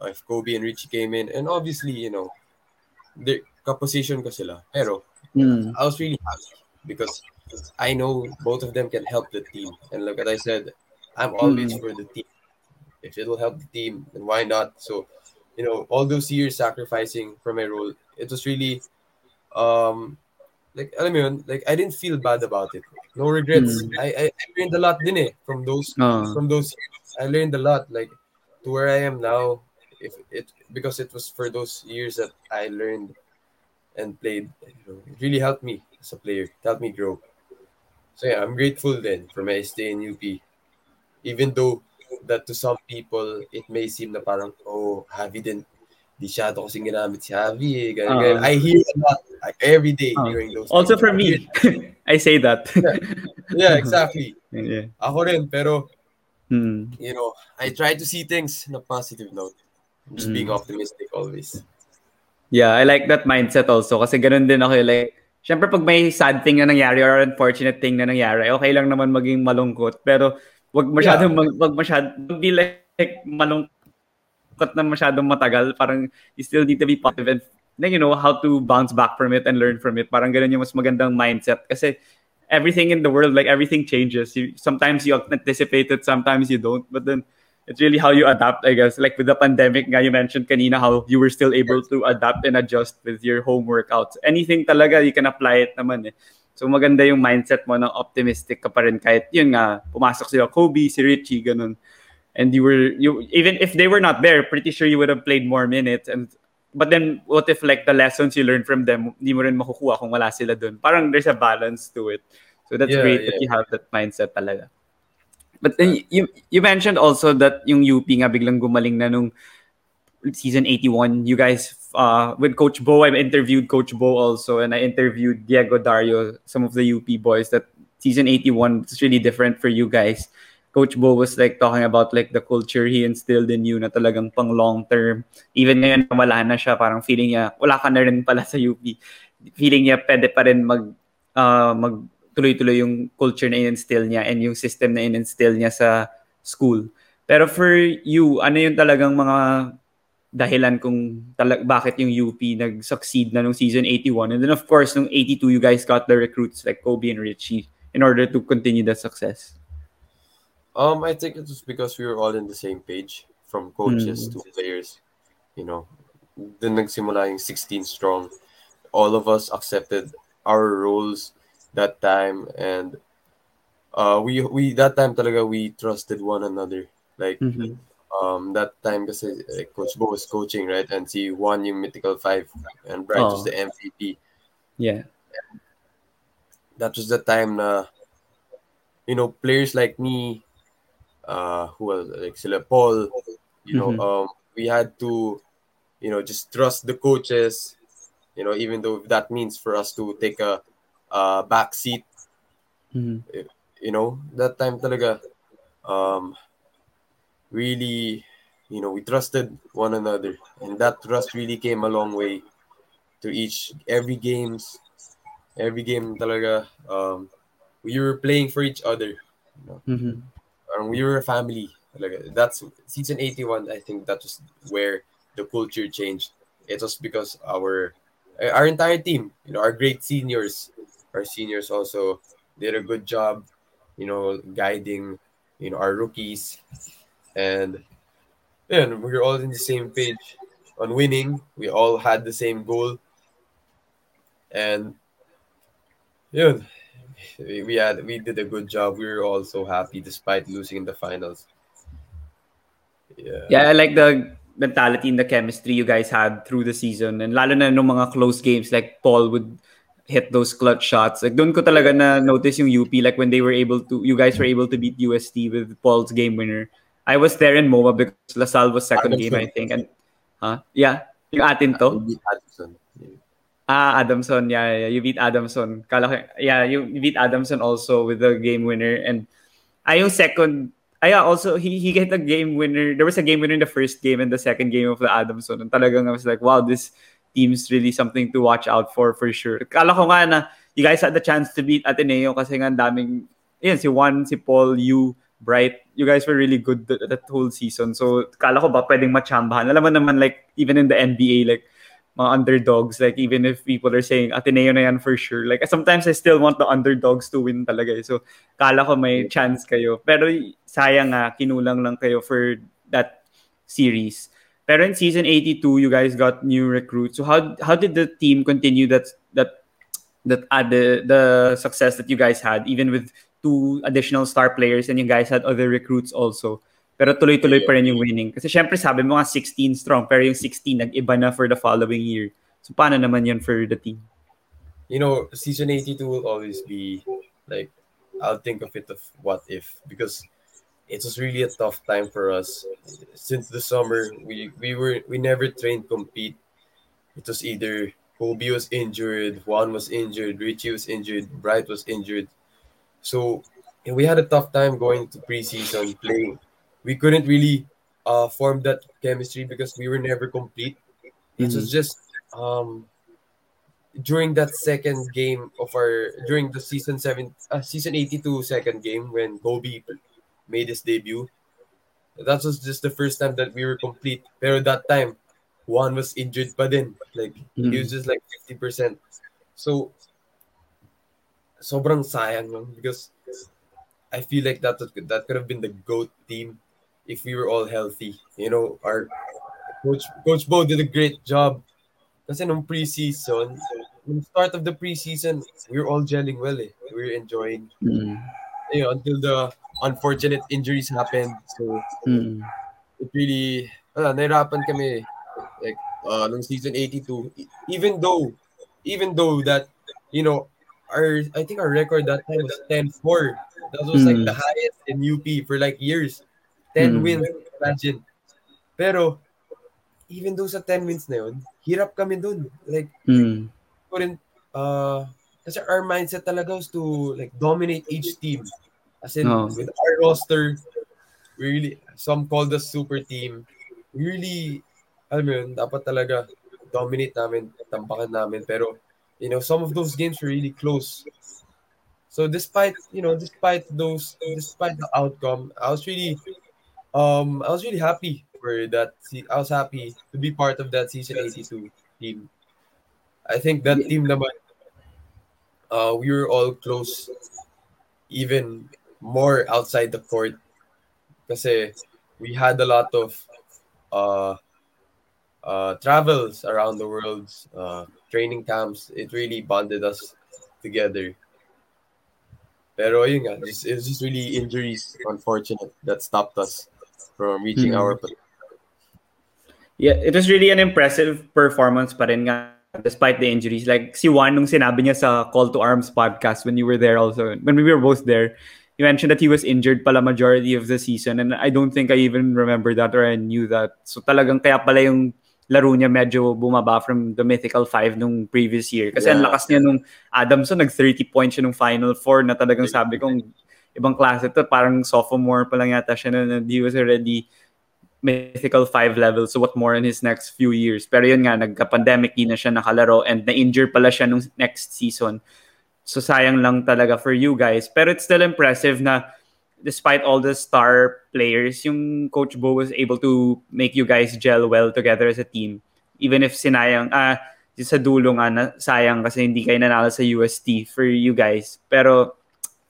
if Kobe and Richie came in, and obviously, you know, the kaposition ko sila. Pero mm. I was really happy because I know both of them can help the team. And like I said, I'm always Mm. for the team. If it will help the team, then why not? So, you know, all those years sacrificing for my role, it was really um like alam mo yun, like I didn't feel bad about it. No regrets. Mm. I, I I learned a lot din eh from those Ah. from those years. I learned a lot like to where I am now if it because it was for those years that I learned and played it really helped me as a player. It helped me grow. So yeah, I'm grateful then for my stay in UP. Even though that to some people it may seem na parang oh, Javi din di shadow kasing ginamit si Javi eh. Ganun, Ah. ganun. I hear a lot like every day Ah. during those Also days. for me, I say that. Yeah, exactly. yeah. Ako rin, pero, Mm. you know, I try to see things in a positive note. Just being optimistic always. Yeah, I like that mindset also kasi ganun din ako eh, like Siyempre pag may sad thing na nangyari or unfortunate thing na nangyari, okay lang naman maging malungkot pero wag masyadong mag, wag masyad wag be like, like malungkot na masyadong matagal, parang you still need to be positive and then you know how to bounce back from it and learn from it. Parang ganun yung mas magandang mindset kasi everything in the world like everything changes. You, sometimes you anticipate it, sometimes you don't, but then it's really how you adapt, I guess. Like with the pandemic, nga you mentioned kanina how you were still able to adapt and adjust with your home workouts. Anything talaga, you can apply it naman eh. So maganda yung mindset mo na optimistic ka pa rin kahit yun nga, pumasok sila Kobe, si Richie, ganun. And you were, you even if they were not there, pretty sure you would have played more minutes. And But then, what if like the lessons you learned from them, hindi mo rin makukuha kung wala sila dun? Parang there's a balance to it. So that's Yeah, great yeah. that you have that mindset talaga. But then you you mentioned also that yung UP nga biglang gumaling na nung season 81. You guys uh with Coach Bo, I interviewed Coach Bo also and I interviewed Diego Dario, some of the UP boys that season 81 is really different for you guys. Coach Bo was like talking about like the culture he instilled in you na talagang pang long term. Even ngayon wala na siya, parang feeling niya wala ka na rin pala sa UP. Feeling niya pwede pa rin mag uh, mag tuloy-tuloy yung culture na in-instill niya and yung system na in-instill niya sa school. Pero for you, ano yung talagang mga dahilan kung talag bakit yung UP nag-succeed na nung season 81 and then of course nung 82 you guys got the recruits like Kobe and Richie in order to continue the success. Um, I think it was because we were all in the same page, from coaches to players. You know, then nagsimula yung 16 strong. All of us accepted our roles that time, and uh, we we that time talaga we trusted one another. Like Mhm. um that time kasi eh, Coach Bo was coaching right, and si Juan yung Mythical Five, and Bright was Oh. the MVP. Yeah. that was the time na you know players like me uh who else like sila Paul you know Mhm. um we had to you know just trust the coaches you know even though that means for us to take a uh back seat Mhm. you know that time talaga um really you know we trusted one another and that trust really came a long way to each every games every game talaga um we were playing for each other Mhm. Um, we were a family. Like that's season 81 i think that was where the culture changed. It was because our our entire team you know our great seniors our seniors also did a good job you know guiding you know our rookies. And yeah, we were all in the same page on winning. We all had the same goal. And yeah we we had we did a good job we were all so happy despite losing in the finals yeah Yeah, I like the mentality and the chemistry you guys had through the season. And lalo na nung mga close games, like Paul would hit those clutch shots. Like doon ko talaga na notice yung UP, like when they were able to, you guys were able to beat UST with Paul's game winner. I was there in MOA because LaSalle was second game, I think. And, huh? Yeah. Yung atin to? Ah, Adamson. Yeah, yeah. You beat Adamson. Kala ko, yeah, you, beat Adamson also with the game winner. And ay, yung second, ay, yeah, also, he, he hit a game winner. There was a game winner in the first game and the second game of the Adamson. And talagang I was like, wow, this team's really something to watch out for, for sure. Kala ko nga na, you guys had the chance to beat Ateneo kasi nga daming, yun, si Juan, si Paul, you, Bright, you guys were really good that, that whole season. So, kala ko ba pwedeng machambahan? Alam mo naman, like, even in the NBA, like, mga underdogs, like even if people are saying Ateneo na yan for sure, like sometimes I still want the underdogs to win talaga. eh. So kala ko may chance kayo. Pero sayang nga, kinulang lang kayo for that series. Pero in season 82, you guys got new recruits. So how how did the team continue that that that uh, the the success that you guys had even with two additional star players and you guys had other recruits also. Pero tuloy-tuloy pa rin yung winning. Kasi syempre sabi mo nga 16 strong, pero yung 16 nag-iba na for the following year. So paano naman yun for the team? You know, season 82 will always be like I'll think of it of what if because it was really a tough time for us since the summer. We we were we never trained compete. It was either Kobe was injured, Juan was injured, Richie was injured, Bright was injured. So we had a tough time going to preseason playing. We couldn't really uh, form that chemistry because we were never complete. It was just um, during that second game of our during the season seven uh, season 82 second game when Kobe made his debut. That was just the first time that we were complete. Pero that time, Juan was injured pa din. Like, he was just like 50%. So, sobrang sayang nun because I feel like that that could have been the GOAT team if we were all healthy. You know, our coach Coach Bo did a great job. Kasi nung preseason, nung start of the preseason, we were all gelling well eh. We were enjoying. Mm. You know, until the unfortunate injuries happened. So, Mm. it really, uh, nahirapan kami. Like, uh, nung season 82, e- even though, even though that, you know, our, I think our record that time was 10-4. That was like Mm. the highest in UP for like years. 10 Mm. wins, imagine. Pero, even though sa 10 wins na yun, hirap kami dun. Like, Mm. couldn't, uh, kasi our mindset talaga was to like dominate each team. As in, Oh. with our roster, we really, some called us super team. We really, alam mo yun, dapat talaga dominate namin, tampakan namin. Pero, you know, some of those games were really close. So despite, you know, despite those, despite the outcome, I was really, um, I was really happy for that. se- I was happy to be part of that season 82 team. I think that team naman, uh, we were all close, even more outside the court. Kasi we had a lot of uh, uh, travels around the world, uh, training camps. It really bonded us together. Pero yun nga, just, it was just really injuries, unfortunate, that stopped us from reaching Mhm. our Yeah, it was really an impressive performance pa rin nga despite the injuries. Like si Juan nung sinabi niya sa Call to Arms podcast when you were there also, when we were both there, he mentioned that he was injured pala majority of the season and I don't think I even remember that or I knew that. So talagang kaya pala yung laro niya medyo bumaba from the mythical 5 nung previous year. Kasi ang Yeah. lakas niya nung Adamson, nag-30 points siya nung Final Four na talagang sabi kong ibang klase to. Parang sophomore pa lang yata siya na he was already mythical 5 level. So what more in his next few years? Pero yun nga, nagka-pandemic, na siya nakalaro and na-injure pala siya nung next season. So sayang lang talaga for you guys. Pero it's still impressive na despite all the star players, yung Coach Bo was able to make you guys gel well together as a team. Even if sinayang, ah, sa dulo nga, na, sayang kasi hindi kayo nanalo sa UST for you guys. Pero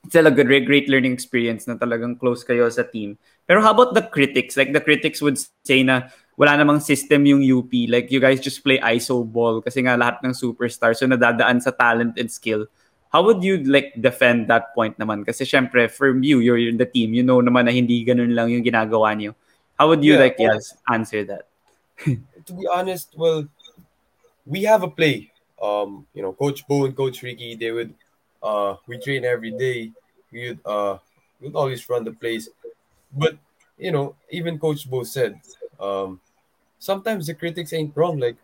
it's still a good, great, learning experience na talagang close kayo sa team. Pero how about the critics? Like the critics would say na wala namang system yung UP. Like you guys just play ISO ball kasi nga lahat ng superstars so nadadaan sa talent and skill. How would you like defend that point naman? Kasi syempre, for you, you're in the team. You know naman na hindi ganun lang yung ginagawa niyo. How would you Yeah. like yes answer that? to be honest, well, we have a play. Um, you know, Coach Bo and Coach Ricky, they would uh we train every day. We would uh we would always run the place, But you know, even Coach Bo said, um sometimes the critics ain't wrong, like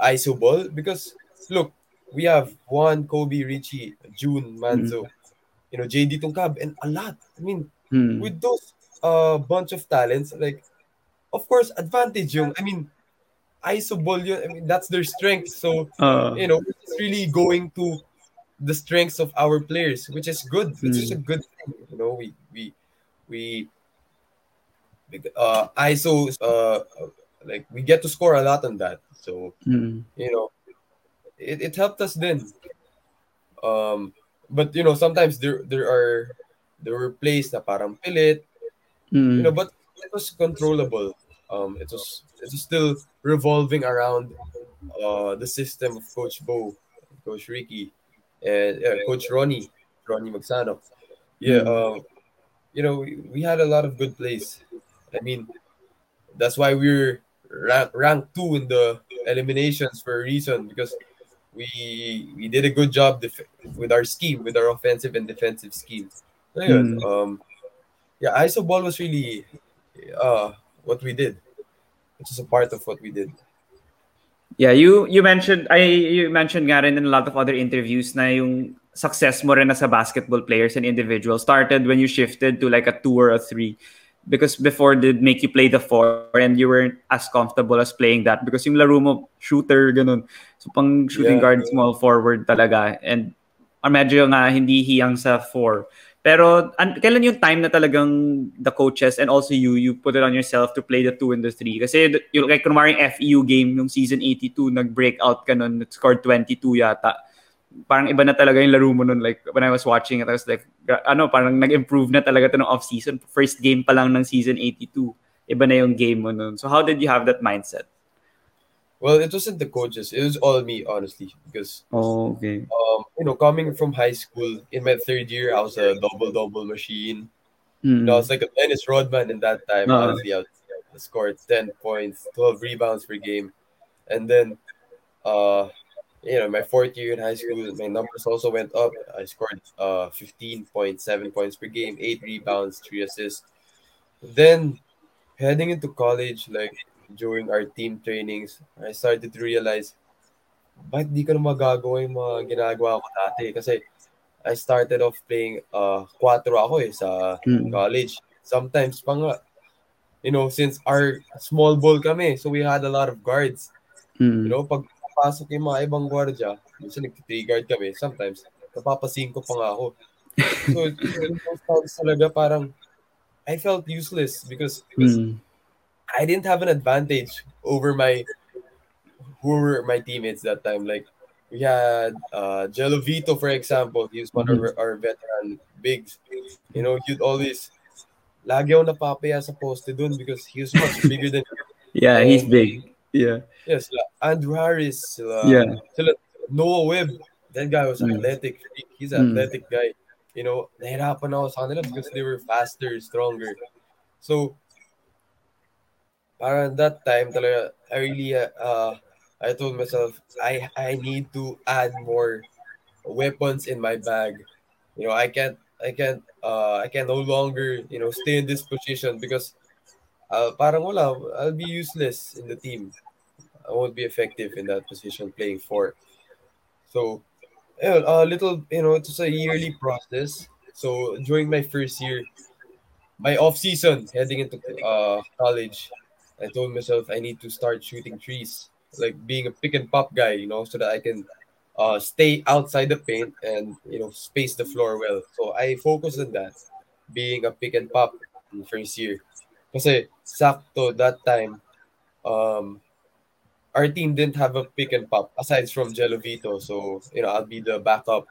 ISO ball, because look, we have Juan, Kobe, Richie, Jun, Manzo, you know, JD Tungcab, and a lot. I mean, Hmm. with those uh bunch of talents, like of course advantage yung I mean ISO ball yun, I mean that's their strength. So Uh, you know it's really going to the strengths of our players, which is good. Which is a good thing. You know, we we we uh ISO uh like we get to score a lot on that. So hmm. you know it, it helped us then. Um but you know sometimes there there are there were plays na parang pilit Hmm. you know, but it was controllable. Um, it was it was still revolving around uh the system of Coach Bo, Coach Ricky. And yeah, Coach Ronnie, Ronnie Magsanoc. Yeah, um, you know, we, we had a lot of good plays. I mean, that's why we're rank, rank two in the eliminations for a reason because we we did a good job def- with our scheme, with our offensive and defensive schemes. So, yun, Mm. um, yeah, ISO ball was really uh what we did. It's just a part of what we did. Yeah, you you mentioned I you mentioned nga rin in a lot of other interviews na yung success mo rin as a basketball players and individual started when you shifted to like a two or a three because before did make you play the four and you weren't as comfortable as playing that because yung laro mo shooter ganun. So pang shooting Yeah. guard small forward talaga. And ah, medyo nga hindi hiyang sa four pero an- kailan yung time na talagang the coaches and also you you put it on yourself to play the two and the three? Kasi th- yung like kunwari yung FEU game yung season 82 nag-breakout ka nun scored 22 yata. Parang iba na talaga yung laro mo nun like when I was watching it I was like ano parang nag-improve na talaga to ng off season. First game pa lang ng season 82 iba na yung game mo nun. So how did you have that mindset Well, it wasn't the coaches; it was all me, honestly, because oh okay um, you know, coming from high school in my third year, I was a double double machine. Hmm. You know, I was like a Dennis Rodman in that time. Ah. Honestly, I, was, I scored ten points, twelve rebounds per game, and then, uh, you know, my fourth year in high school, my numbers also went up. I scored uh fifteen point seven points per game, eight rebounds, three assists. Then, heading into college, like during our team trainings, I started to realize, bakit di ko na magagawa yung mga ginagawa ko dati? Kasi I started off playing uh, quattro ako eh sa Mm. college. Sometimes pa nga, you know, since our small ball kami, so we had a lot of guards. Hmm. You know, pag pasok yung mga ibang gwardiya, minsan nag-three guard kami, sometimes napapasingko pa nga ako. So, those times talaga parang I felt useless because, because Hmm. I didn't have an advantage over my who were my teammates that time. Like we had uh Jello for example. He was one of our, our veteran bigs. You know, he'd always lagi ako napapaya sa poste dun because he was much bigger than yeah he's big yeah yes, sila Andrew Harris, sila, Yeah. sila Noah Webb. That guy was Mm. athletic. He's an Mm. athletic guy. You know, nahirapan ako sa kanila because they were faster, stronger. So, parang that time talaga, I really, uh, uh, I told myself, I I need to add more weapons in my bag. You know, I can't, I can't, uh, I can no longer, you know, stay in this position because, uh, parang wala, I'll be useless in the team. I won't be effective in that position playing four. So, a little, you know, it's a yearly process. So during my first year, my off season heading into uh, college, I told myself I need to start shooting trees, like being a pick and pop guy, you know, so that I can uh, stay outside the paint and you know space the floor well. So I focused on that, being a pick and pop in the first year. Kasi sakto that time, um, our team didn't have a pick and pop aside from Jello Vito. So you know I'll be the backup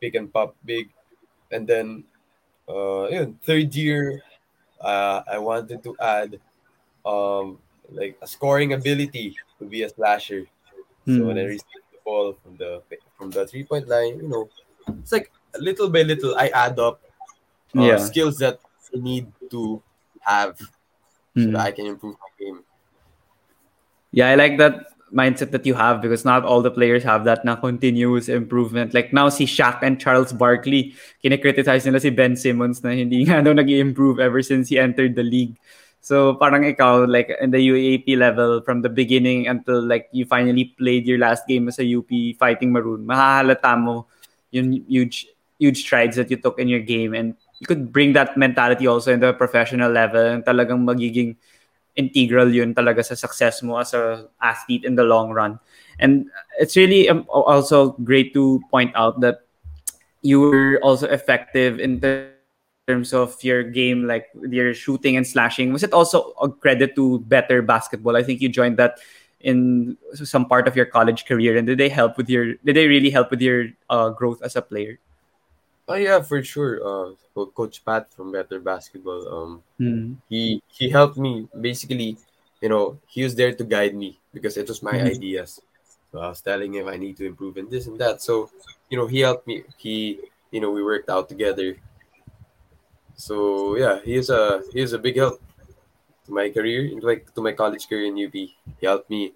pick and pop big, and then uh, third year, uh, I wanted to add um like a scoring ability to be a slasher. So when I receive the ball from the from the three point line, you know, it's like little by little I add up uh, Yeah. skills that I need to have so Hmm. that I can improve my game. Yeah, I like that mindset that you have because not all the players have that na continuous improvement. Like now, si Shaq and Charles Barkley, kinekriticize nila si Ben Simmons na hindi nga daw nag improve ever since he entered the league. So parang ikaw, like in the UAAP level, from the beginning until like you finally played your last game as a UP fighting Maroon, mahahalata mo yung huge, huge strides that you took in your game and you could bring that mentality also in the professional level and talagang magiging integral yun talaga sa success mo as a athlete in the long run. And it's really um, also great to point out that you were also effective in terms of your game, like your shooting and slashing. Was it also a credit to better basketball? I think you joined that in some part of your college career, and did they help with your? Did they really help with your uh, growth as a player? Oh yeah, for sure. Uh, Coach Pat from Better Basketball. Um, Hmm. he he helped me basically. You know, he was there to guide me because it was my Mhm. ideas. So I was telling him I need to improve in this and that. So, you know, he helped me. He, you know, we worked out together. So yeah, he is a he is a big help to my career, like to my college career in UP. He helped me,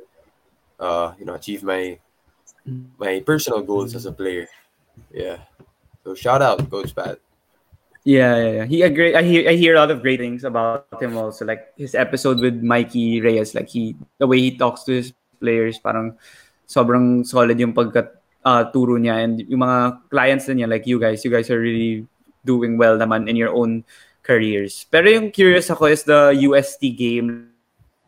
uh, you know, achieve my my personal goals as a player. Yeah. So shout out, Coach Pat. Yeah, yeah, yeah. He agree. I hear I hear a lot of great things about him also. Like his episode with Mikey Reyes, like he the way he talks to his players, parang sobrang solid yung pagka uh, turo niya and yung mga clients niya like you guys, you guys are really doing well naman in your own careers. Pero yung curious ako is the UST game.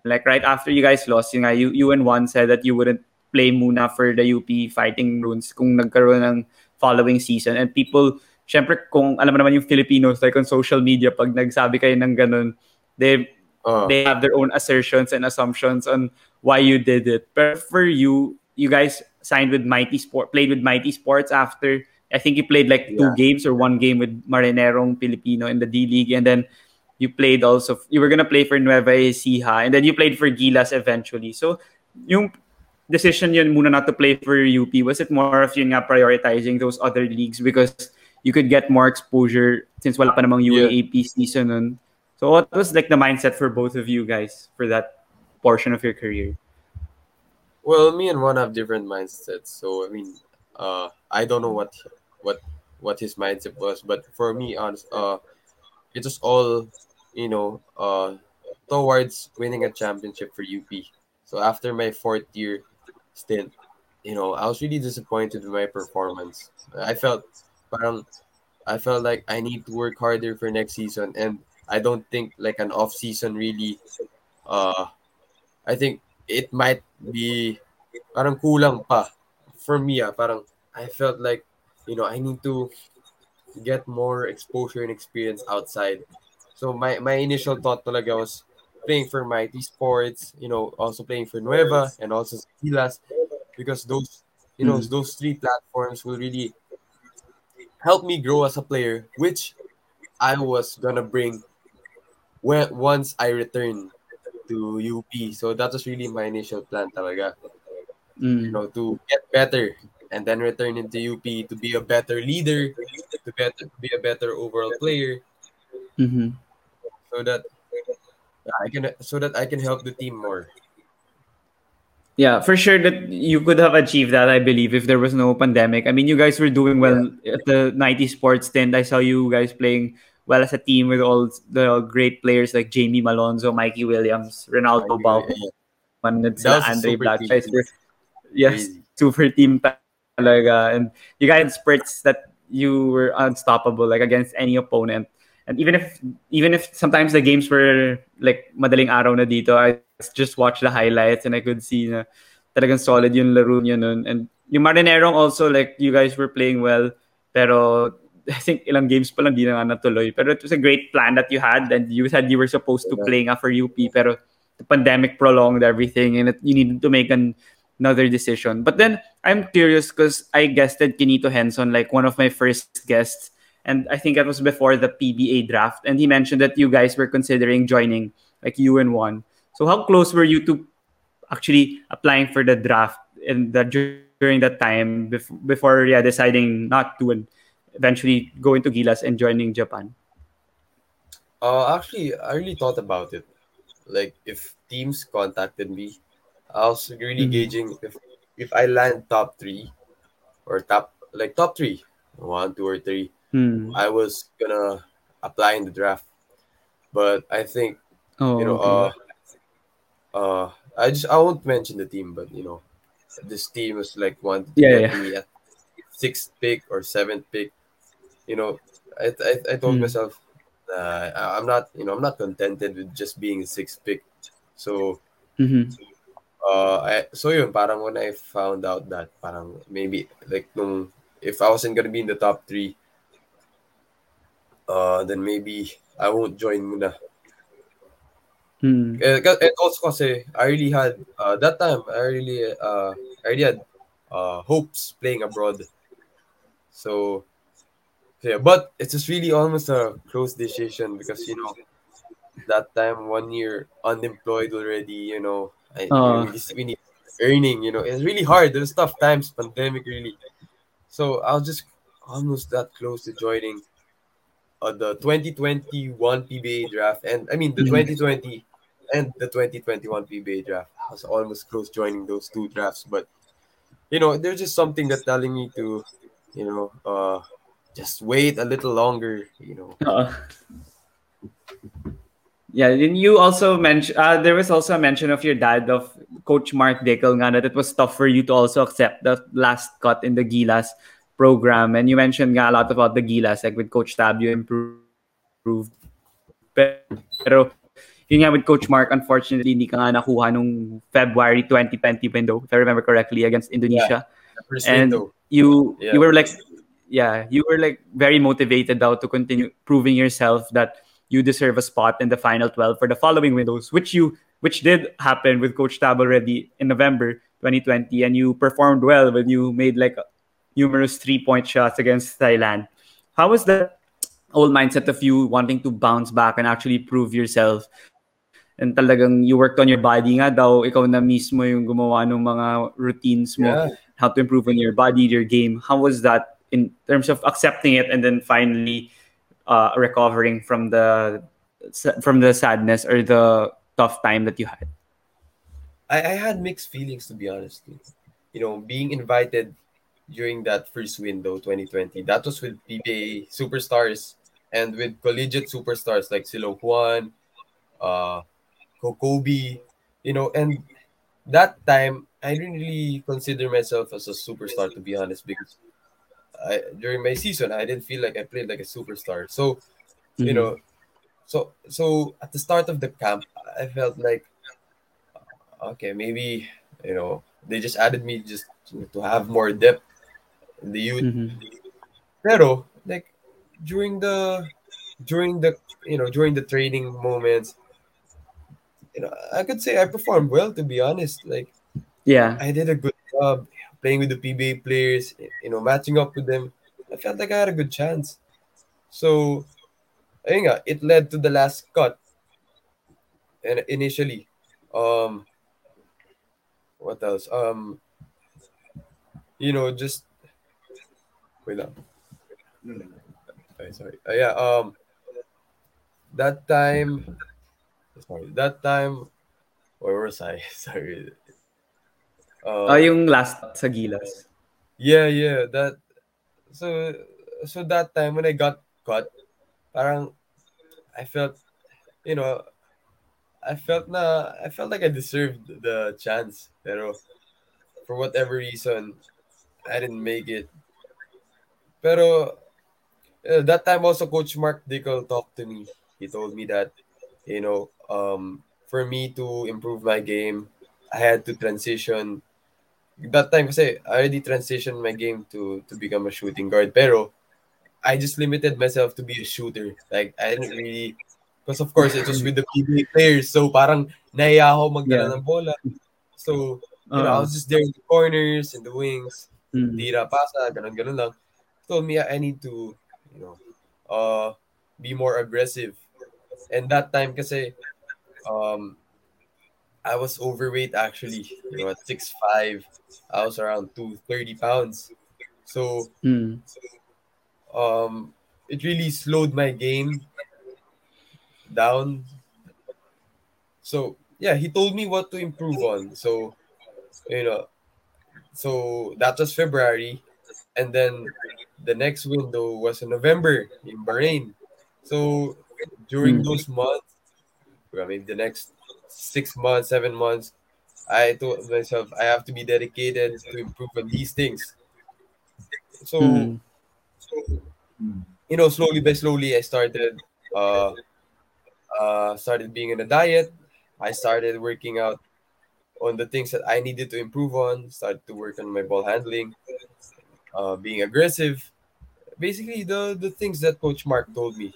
Like right after you guys lost, yung, you, you and Juan said that you wouldn't play muna for the UP Fighting Runes kung nagkaroon ng following season. And people syempre kung alam mo naman yung Filipinos like on social media pag nagsabi kayo ng ganun they uh. they have their own assertions and assumptions on why you did it but for you you guys signed with Mighty Sport played with Mighty Sports after I think you played like two yeah. games or one game with Marinerong Pilipino in the D League and then you played also you were gonna play for Nueva Ecija and then you played for Gilas eventually so yung decision yun muna not to play for UP was it more of yun nga prioritizing those other leagues because you could get more exposure since wala pa namang UAAP yeah. season nun. So what was like the mindset for both of you guys for that portion of your career? Well, me and Juan have different mindsets. So I mean, uh, I don't know what what what his mindset was, but for me, honest, uh, it was all you know, uh, towards winning a championship for UP. So after my fourth year stint, you know, I was really disappointed with my performance. I felt parang I felt like I need to work harder for next season and I don't think like an off season really uh I think it might be parang kulang pa for me ah, parang I felt like you know I need to get more exposure and experience outside. So my my initial thought talaga was playing for Mighty Sports, you know, also playing for Nueva and also Gilas because those you know mm. those three platforms will really help me grow as a player, which I was gonna bring when once I return to UP. So that was really my initial plan talaga. Mm. You know, to get better and then return into UP to be a better leader, to better to be a better overall player. Mm-hmm. So that I can so that I can help the team more. Yeah, for sure that you could have achieved that, I believe, if there was no pandemic. I mean, you guys were doing well yeah. at the Mighty Sports tent. I saw you guys playing well as a team with all the great players like Jamie Malonzo, Mikey Williams, Ronaldo Bau, and Andre Blatche. Yes, super team talaga. And you guys had spurts that you were unstoppable, like against any opponent. And even if even if sometimes the games were like madaling araw na dito, I just watched the highlights and I could see na talagang solid yung laro niya nun. And yung Marinerong also, like, you guys were playing well, pero I think ilang games pa lang di na nga natuloy. Pero it was a great plan that you had and you said you were supposed to play nga for UP pero the pandemic prolonged everything and it, you needed to make an, another decision. But then I'm curious because I guested Quinito Henson, like Juan of my first guests and I think that was before the PBA draft. And he mentioned that you guys were considering joining, like you and one. So how close were you to actually applying for the draft in the during that time before, before yeah deciding not to and eventually going to Gilas and joining Japan? Uh, actually, I really thought about it. Like if teams contacted me, I was really mm-hmm. gauging if if I land top three or top like top three, one, two, or three Hmm. I was gonna apply in the draft, but I think oh, you know, okay. uh, uh, I just I won't mention the team, but you know, this team was like one yeah, yeah. me at sixth pick or seventh pick. You know, I I, I told hmm. myself uh, I'm not you know I'm not contented with just being a sixth pick, so. Mm-hmm. Uh, I, so yun, parang when I found out that parang maybe like nung if I wasn't gonna be in the top three, uh, then maybe I won't join muna. Hmm. And, and also kasi I really had uh, that time I really uh, I really had uh, hopes playing abroad. So yeah, but it's just really almost a close decision because you know that time one year unemployed already. You know, I, uh. we, we need earning. You know, it's really hard. There's tough times, pandemic really. So I was just almost that close to joining uh, the 2021 PBA draft, and I mean the Mhm. 2020 and the 2021 PBA draft. I was almost close joining those two drafts, but you know, there's just something that's telling me to, you know, uh, just wait a little longer. You know, Uh, yeah, and you also mentioned uh, there was also a mention of your dad of Coach Mark Dickel nga that it was tough for you to also accept the last cut in the Gilas program, and you mentioned nga a lot about the Gilas, like with Coach Tab, you improved. Pero yun nga with Coach Mark, unfortunately, hindi ka nga nakuha nung February 2020 window, if I remember correctly, against Indonesia. first and window. you Yeah. you were like yeah you were like very motivated now to continue proving yourself that you deserve a spot in the final 12 for the following windows which you which did happen with coach tab already in november 2020 and you performed well when you made like numerous three point shots against thailand how was the old mindset of you wanting to bounce back and actually prove yourself and talagang you worked on your body nga daw ikaw na mismo yung gumawa ng mga routines mo Yeah. how to improve on your body, your game. How was that in terms of accepting it and then finally uh, recovering from the from the sadness or the tough time that you had? I, I had mixed feelings to be honest. You know, being invited during that first window 2020, that was with PBA superstars and with collegiate superstars like Silo Juan, uh Kobe, you know, and that time I didn't really consider myself as a superstar to be honest because I, during my season I didn't feel like I played like a superstar. So, you Mhm. know, so so at the start of the camp I felt like okay, maybe you know they just added me just to, to have more depth in the youth. Mhm. Pero like during the during the you know during the training moments, you know I could say I performed well to be honest. Like Yeah. I did a good job playing with the PBA players, you know, matching up with them. I felt like I had a good chance. So, ayun nga, it led to the last cut. And initially, um, what else? Um, you know, just wait up. Ay, sorry. Uh, yeah. Um, that time, sorry. That time, where was I? Sorry. Uh, Ah, yung last sa Gilas. Yeah, yeah. That so so that time when I got caught, parang I felt you know I felt na I felt like I deserved the chance. Pero for whatever reason, I didn't make it. Pero uh, that time also Coach Mark Dickel talked to me. He told me that, you know, um, for me to improve my game, I had to transition that time kasi I already transitioned my game to to become a shooting guard. Pero I just limited myself to be a shooter. Like I didn't really because of course it was with the PBA players. So parang nahiya ako magdala Yeah. ng bola. So you know I Uh, was just there in the corners in the wings. Mm. tira pasa ganun ganun lang. Told me I need to you know uh be more aggressive. And that time kasi um I was overweight actually. You know at 6'5 I was around 230 pounds. So Mm. um it really slowed my game down. So yeah he told me what to improve on. So you know so that was february. And then the next window was in november in bahrain. So during Mm. those months i mean the next six months seven months i told myself i have to be dedicated to improve on these things so Mm. you know, slowly by slowly, I started uh, uh, started being in a diet. I started working out on the things that I needed to improve on. Started to work on my ball handling, uh, being aggressive. Basically, the the things that Coach Mark told me,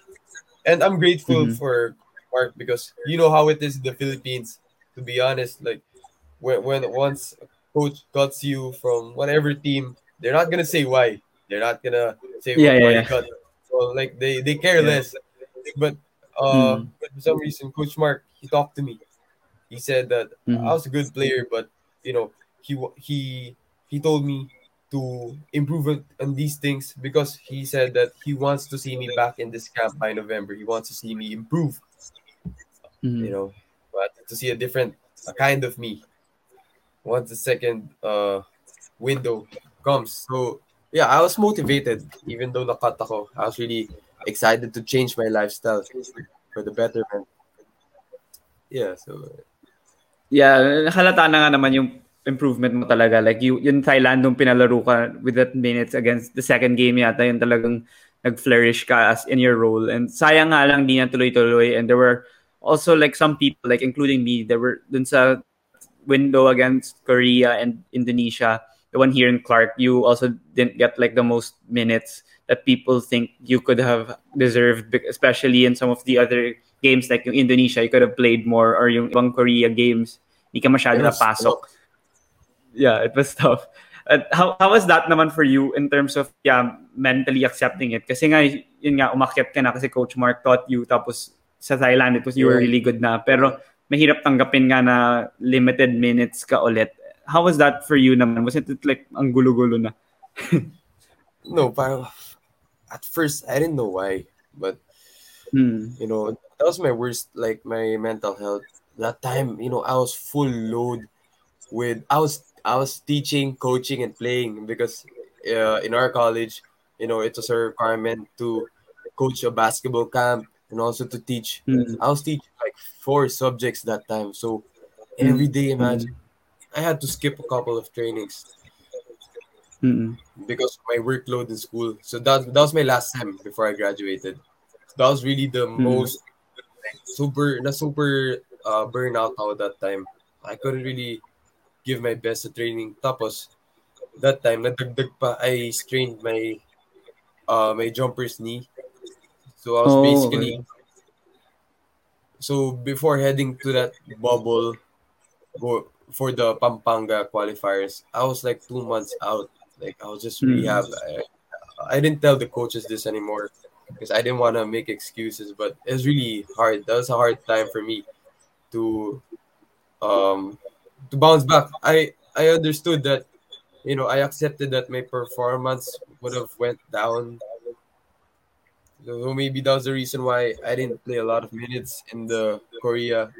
and I'm grateful Mhm. for Mark because you know how it is in the Philippines. To be honest, like when when once a coach cuts you from whatever team, they're not gonna say why. They're not gonna say Yeah, why yeah, you cut. So like they they care Yeah. less. But uh, Mm. but for some reason, Coach Mark he talked to me. He said that Mhm. I was a good player, but you know he he he told me to improve on these things because he said that he wants to see me back in this camp by November. He wants to see me improve, Mhm. you know, but to see a different a kind of me once the second uh window comes. So yeah, I was motivated even though nakat ako. I was really excited to change my lifestyle for the betterment. Yeah, so Yeah, halata na nga naman yung improvement mo talaga. Like, you, yung Thailand, nung pinalaro ka with that minutes against the second game yata, yung talagang nag-flourish ka as in your role. And sayang nga lang, di na tuloy-tuloy. And there were also like some people, like including me, there were dun sa window against Korea and Indonesia, the one here in Clark, you also didn't get like the most minutes that people think you could have deserved, especially in some of the other games like yung Indonesia, you could have played more or yung ibang Korea games, hindi ka masyado napasok. Yeah, it was tough. How, how was that naman for you in terms of yeah, mentally accepting it? Kasi nga, yun nga, umakyat ka na kasi Coach Mark taught you tapos sa Thailand, it was you were really good na. Pero mahirap tanggapin nga na limited minutes ka ulit. How was that for you naman? Was it like ang gulo-gulo na? no, parang at first I didn't know why, but Hmm. you know that was my worst like my mental health that time you know i was full load with i was i was teaching coaching and playing because uh, in our college you know it was a requirement to coach a basketball camp and also to teach Hmm. i was teaching like four subjects that time so every day imagine i had to skip a couple of trainings Mm-mm. because of my workload in school. So that that was my last time before I graduated. That was really the most super na super uh, burnout ako that time. I couldn't really give my best at training. Tapos that time nadagdag pa I strained my uh my jumper's knee. So I was Oh, basically so before heading to that bubble go for the Pampanga qualifiers, I was like two months out. Like I was just Mm. rehab. I, I didn't tell the coaches this anymore because I didn't want to make excuses. But it was really hard. That was a hard time for me to um to bounce back. I I understood that you know I accepted that my performance would have went down. So maybe that was the reason why I didn't play a lot of minutes in the Korea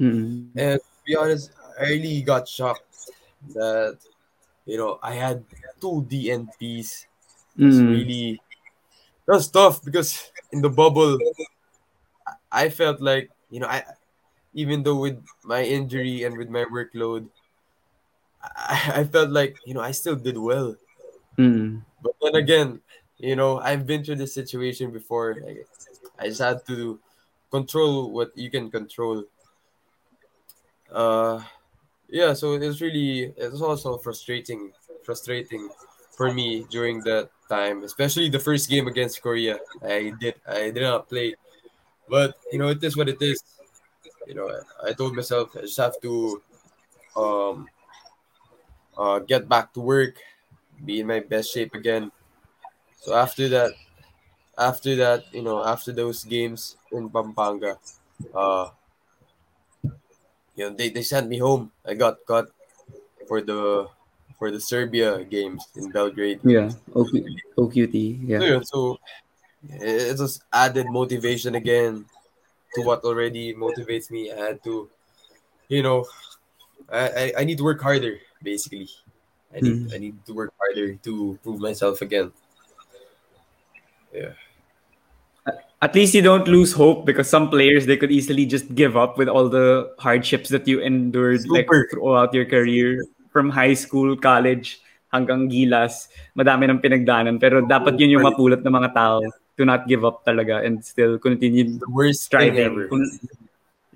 Mm-mm. and to be honest, I really got shocked that you know I had two DNPs. It's Mm. really that's tough because in the bubble, I I felt like you know I even though with my injury and with my workload, I, I felt like you know I still did well. Mm. But then again, you know I've been through this situation before. Like, I just had to control what you can control. Uh, yeah. So it's really it's also frustrating, frustrating for me during that time, especially the first game against Korea. I did I did not play, but you know it is what it is. You know I, I told myself I just have to um uh, get back to work, be in my best shape again. So after that, after that, you know, after those games in Pampanga, uh, you know, they, they sent me home. I got cut for the for the Serbia games in Belgrade. Yeah. OQ, OQT. So, Yeah. so it just added motivation again to what already motivates me. I had to, you know, I, I, I need to work harder, basically. I need Mm. I need to work harder to prove myself again. Yeah. At least you don't lose hope because some players they could easily just give up with all the hardships that you endured like throughout your career from high school, college hanggang gilas. Madami ng pinagdanan pero dapat yun yung mapulot ng mga tao to not give up talaga and still continue The worst striving. ever.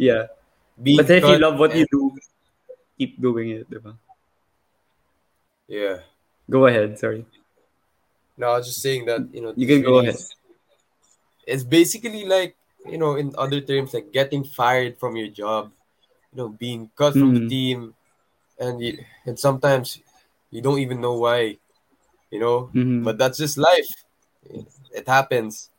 Yeah. But if you love what you do, keep doing it, diba? Yeah. Go ahead, sorry. No, I was just saying that, you know, You it's can go ahead. It's basically like, you know, in other terms, like getting fired from your job, you know, being cut from the Mm. team, and you, and sometimes you don't even know why, you know. Mhm. But that's just life. It happens.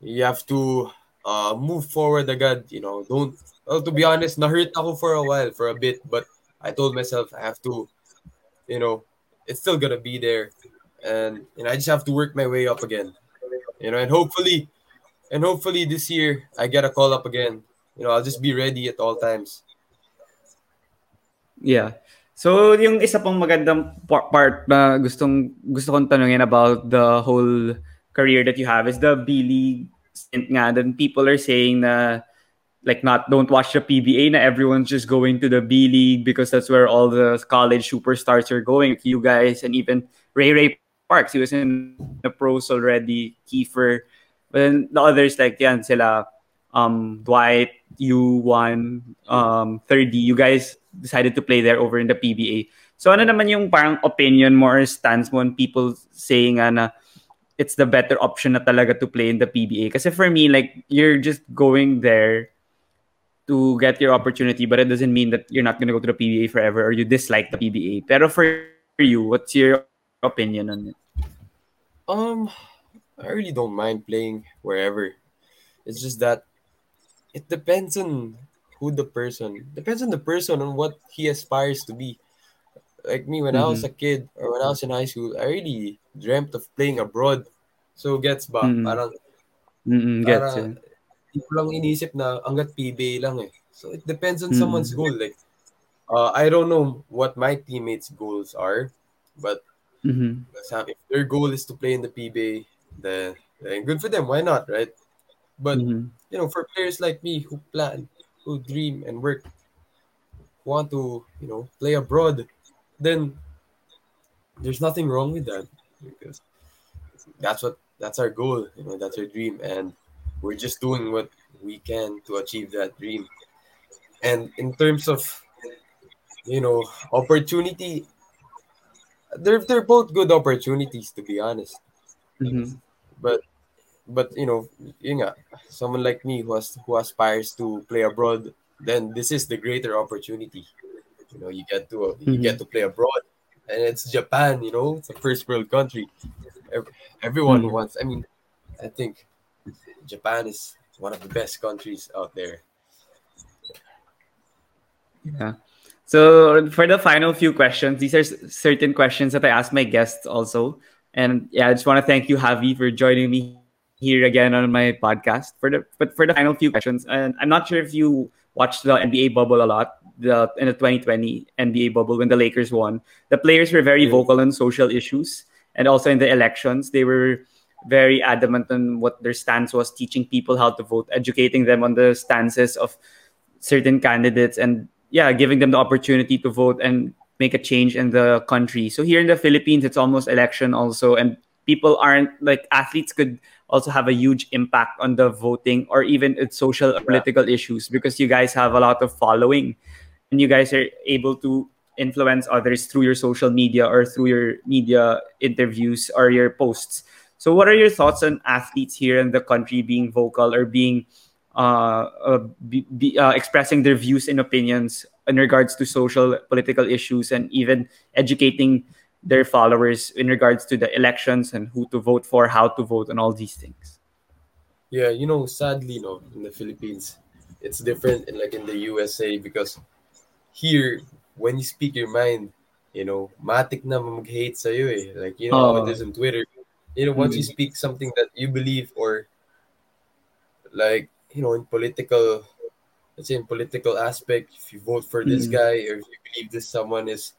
You have to uh, move forward again. you know. Don't. Well, to be honest, na-hurt ako for a while, for a bit, but I told myself I have to, you know, it's still gonna be there, and and I just have to work my way up again, you know, and hopefully, and hopefully this year I get a call up again. You know, I'll just be ready at all times. Yeah. So, yung isa pang magandang par- part na gustong gusto kong tanungin about the whole career that you have is the B League stint nga. Then people are saying na like not don't watch the PBA na everyone's just going to the B League because that's where all the college superstars are going. You guys and even Ray Ray Parks, he was in the pros already. Kiefer, but then the others like yan sila um Dwight, you one, um Thirdy. You guys decided to play there over in the PBA. So ano naman yung parang opinion mo or stance mo on people saying uh, na it's the better option na talaga to play in the PBA? Kasi for me, like, you're just going there to get your opportunity, but it doesn't mean that you're not going to go to the PBA forever or you dislike the PBA. Pero for you, what's your opinion on it? Um, I really don't mind playing wherever. It's just that it depends on who the person depends on the person on what he aspires to be. Like me, when I was a kid or when I was in high school, I really dreamt of playing abroad. So gets ba? Mm. Parang, Mm-mm, gets parang ko lang inisip na hanggat PBA lang eh. So it depends on Mm. someone's goal. Like, uh, I don't know what my teammates' goals are, but Mhm. sa- if their goal is to play in the PBA, then, then good for them. Why not, right? But Mhm. you know, for players like me who plan, who dream and work, want to, you know, play abroad, then there's nothing wrong with that because that's what that's our goal, you know, that's our dream, and we're just doing what we can to achieve that dream. And in terms of, you know, opportunity, they're they're both good opportunities to be honest Mhm. but but you know yun nga, someone like me who has who aspires to play abroad then this is the greater opportunity you know you get to you Mhm. get to play abroad and it's japan you know it's a first world country Ev- everyone Mhm. wants i mean i think japan is one of the best countries out there Yeah. So for the final few questions, these are certain questions that I ask my guests also. And yeah, I just want to thank you, Javi, for joining me here again on my podcast. For the but for the final few questions, and I'm not sure if you watched the NBA bubble a lot, the in the 2020 NBA bubble when the Lakers won. The players were very vocal on social issues, and also in the elections, they were very adamant on what their stance was, teaching people how to vote, educating them on the stances of certain candidates and yeah giving them the opportunity to vote and make a change in the country. So here in the philippines it's almost election also and people aren't like athletes could also have a huge impact on the voting or even its social or political issues because you guys have a lot of following and you guys are able to influence others through your social media or through your media interviews or your posts. So what are your thoughts on athletes here in the country being vocal or being be, be, uh, expressing their views and opinions in regards to social political issues and even educating their followers in regards to the elections and who to vote for, how to vote, and all these things. Yeah, you know, sadly, no, in the Philippines, it's different in like in the USA because here, when you speak your mind, you know, matik na mag-hate sa'yo eh. Like, you know how Oh. it is on Twitter. You know, once you Mm. speak something that you believe or like, you know, in political, let's say in political aspect, if you vote for this Mm. guy or if you believe this someone is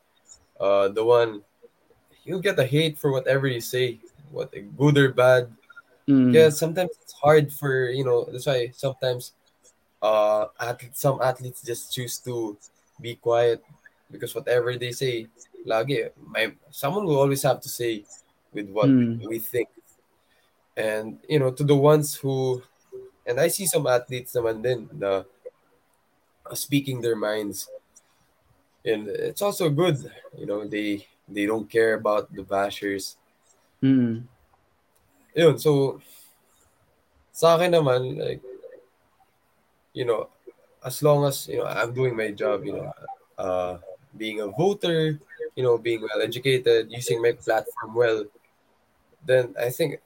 uh the one, you'll get a hate for whatever you say, what good or bad. Mm. Yeah, sometimes it's hard for you know. That's why sometimes uh athletes, some athletes just choose to be quiet because whatever they say, lagi my someone will always have to say with what Mm. we think. And you know, to the ones who, and I see some athletes naman din na speaking their minds, and it's also good. You know, they they don't care about the bashers. Mm. yun, so, sa akin naman, like, you know, as long as, you know, I'm doing my job, you know, uh, being a voter, you know, being well educated, using my platform well, then I think,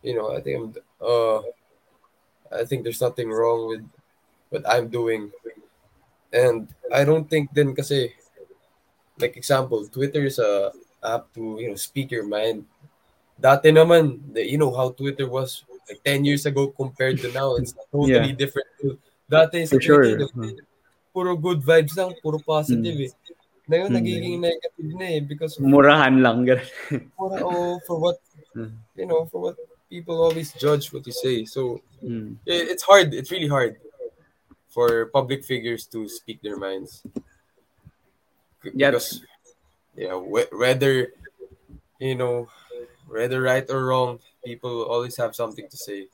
you know, I think I'm, uh, I think there's nothing wrong with what I'm doing. And I don't think then kasi like example, Twitter is a app to you know speak your mind. Dati naman, the, you know how Twitter was like 10 years ago compared to now. It's totally Yeah. different. Dati sa For sure. Twitter, like, puro good vibes lang, puro positive eh. Ngayon, Mm. nagiging negative na eh because Murahan lang. for, oh, for what, Mm. you know, for what people always judge what you say. So, Mm. it, it's hard. It's really hard for public figures to speak their minds. Yeah. Because, yeah, whether, you know, whether right or wrong, people always have something to say.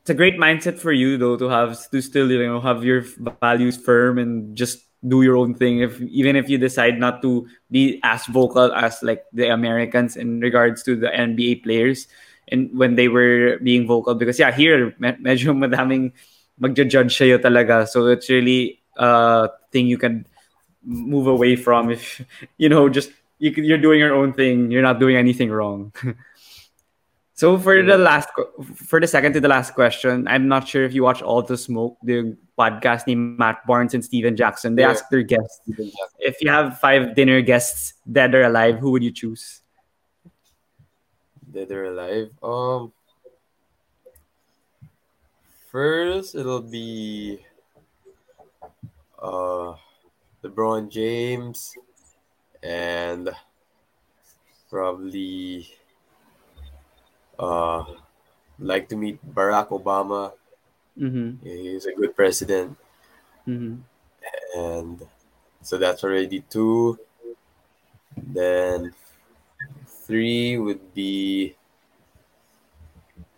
it's a great mindset for you though to have to still you know have your values firm and just do your own thing if even if you decide not to be as vocal as like the Americans in regards to the NBA players and when they were being vocal. Because yeah here me- medyo madaming magja-judge sa'yo talaga. So it's really a thing you can move away from if you know just you, you're doing your own thing. You're not doing anything wrong So for the last, for the second to the last question, I'm not sure if you watch All the Smoke, the podcast named Matt Barnes and Stephen Jackson. They Yeah. ask their guests if you have five dinner guests, dead or alive, who would you choose? Dead or alive. Um, first it'll be uh LeBron James and probably uh like to meet Barack Obama. Mm-hmm. He's a good president, Mm-hmm. and so that's already two. Then three would be.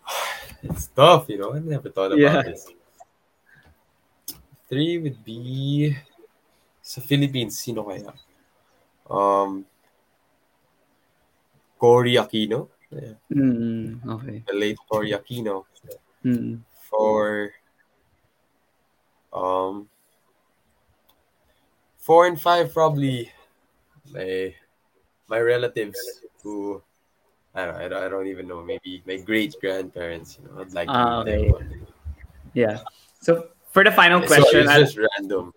It's tough, you know. I never thought about Yeah. this. Three would be sa Philippines. Sino kaya? Um, Cory Aquino, Yeah, Mm, okay. the late Cory Aquino. Mm. For um, four and five probably my my relatives who I don't, I don't, I don't even know maybe my great grandparents you know I'd like them okay. Yeah. So for the final So question, it's I- just random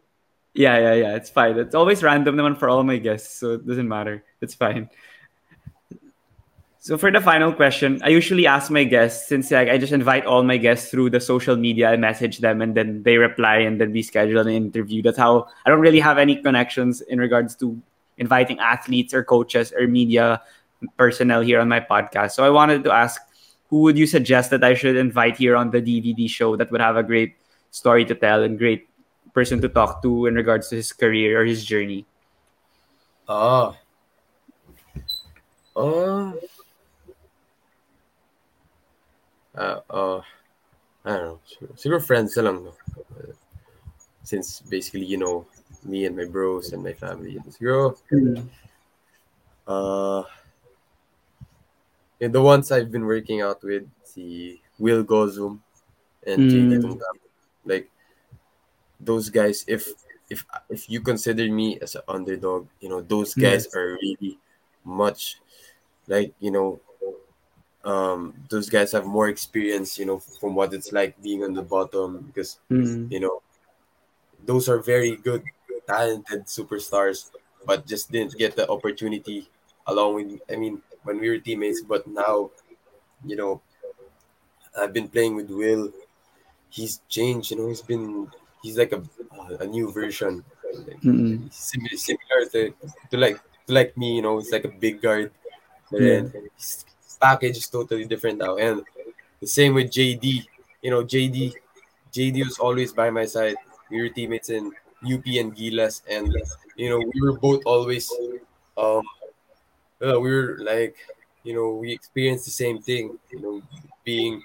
Yeah, yeah, yeah. It's fine. It's always random naman for all my guests, so it doesn't matter. It's fine. So for the final question, I usually ask my guests since like I just invite all my guests through the social media. I message them and then they reply and then we schedule an interview. That's how I don't really have any connections in regards to inviting athletes or coaches or media personnel here on my podcast. So I wanted to ask who would you suggest that I should invite here on the DVD show that would have a great story to tell and great person to talk to in regards to his career or his journey? ah um uh, uh I don't know siguro friends lang? Uh, since basically you know me and my bros and my family siguro Uh, and the ones I've been working out with, si Will Gozum and Mm. Like those guys, if if if you consider me as an underdog, you know those guys are really much like you know um those guys have more experience you know from what it's like being on the bottom because Mm. you know those are very good talented superstars but just didn't get the opportunity along with i mean when we were teammates but now you know i've been playing with will he's changed you know he's been he's like a a new version like, Mm-mm. similar, similar to, to like to like me you know it's like a big guard but Yeah. then his package is totally different now. And the same with jd you know jd jd was always by my side. We were teammates in up and gilas. And you know we were both always um uh, we were like you know we experienced the same thing you know being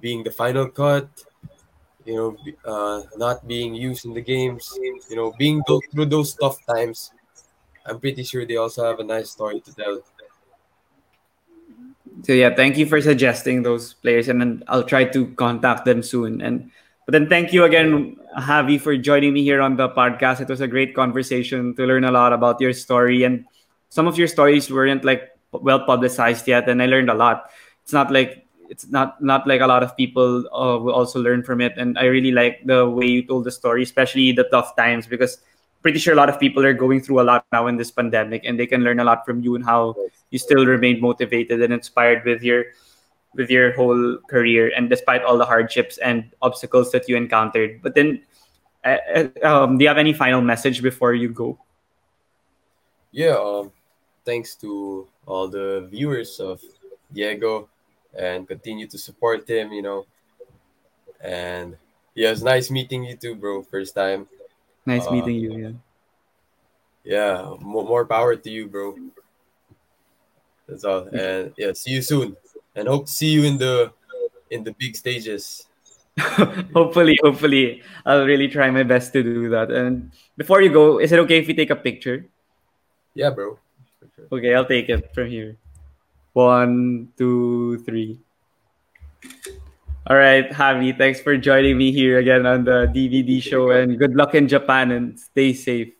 being the final cut you know uh not being used in the games you know being through those tough times. I'm pretty sure they also have a nice story to tell So yeah, thank you for suggesting those players, and then I'll try to contact them soon. And but then thank you again, Javi, for joining me here on the podcast. It was a great conversation to learn a lot about your story, and some of your stories weren't like well publicized yet, and I learned a lot. It's not like it's not not like a lot of people uh, will also learn from it, and I really like the way you told the story, especially the tough times, because pretty sure a lot of people are going through a lot now in this pandemic, and they can learn a lot from you and how you still remain motivated and inspired with your with your whole career, and despite all the hardships and obstacles that you encountered. But then, uh, uh, um, do you have any final message before you go? Yeah, um, thanks to all the viewers of Diego, and continue to support him. You know, and yeah, it's nice meeting you too, bro. First time. Nice Uh, meeting you. Yeah. Yeah, more, more power to you, bro. That's all. And yeah, see you soon. And hope to see you in the in the big stages. hopefully, hopefully, I'll really try my best to do that. And before you go, is it okay if we take a picture? Yeah, bro. Sure. Okay, I'll take it from here. One, two, three. All right, Javi, thanks for joining me here again on the DVD show, and good luck in Japan and stay safe.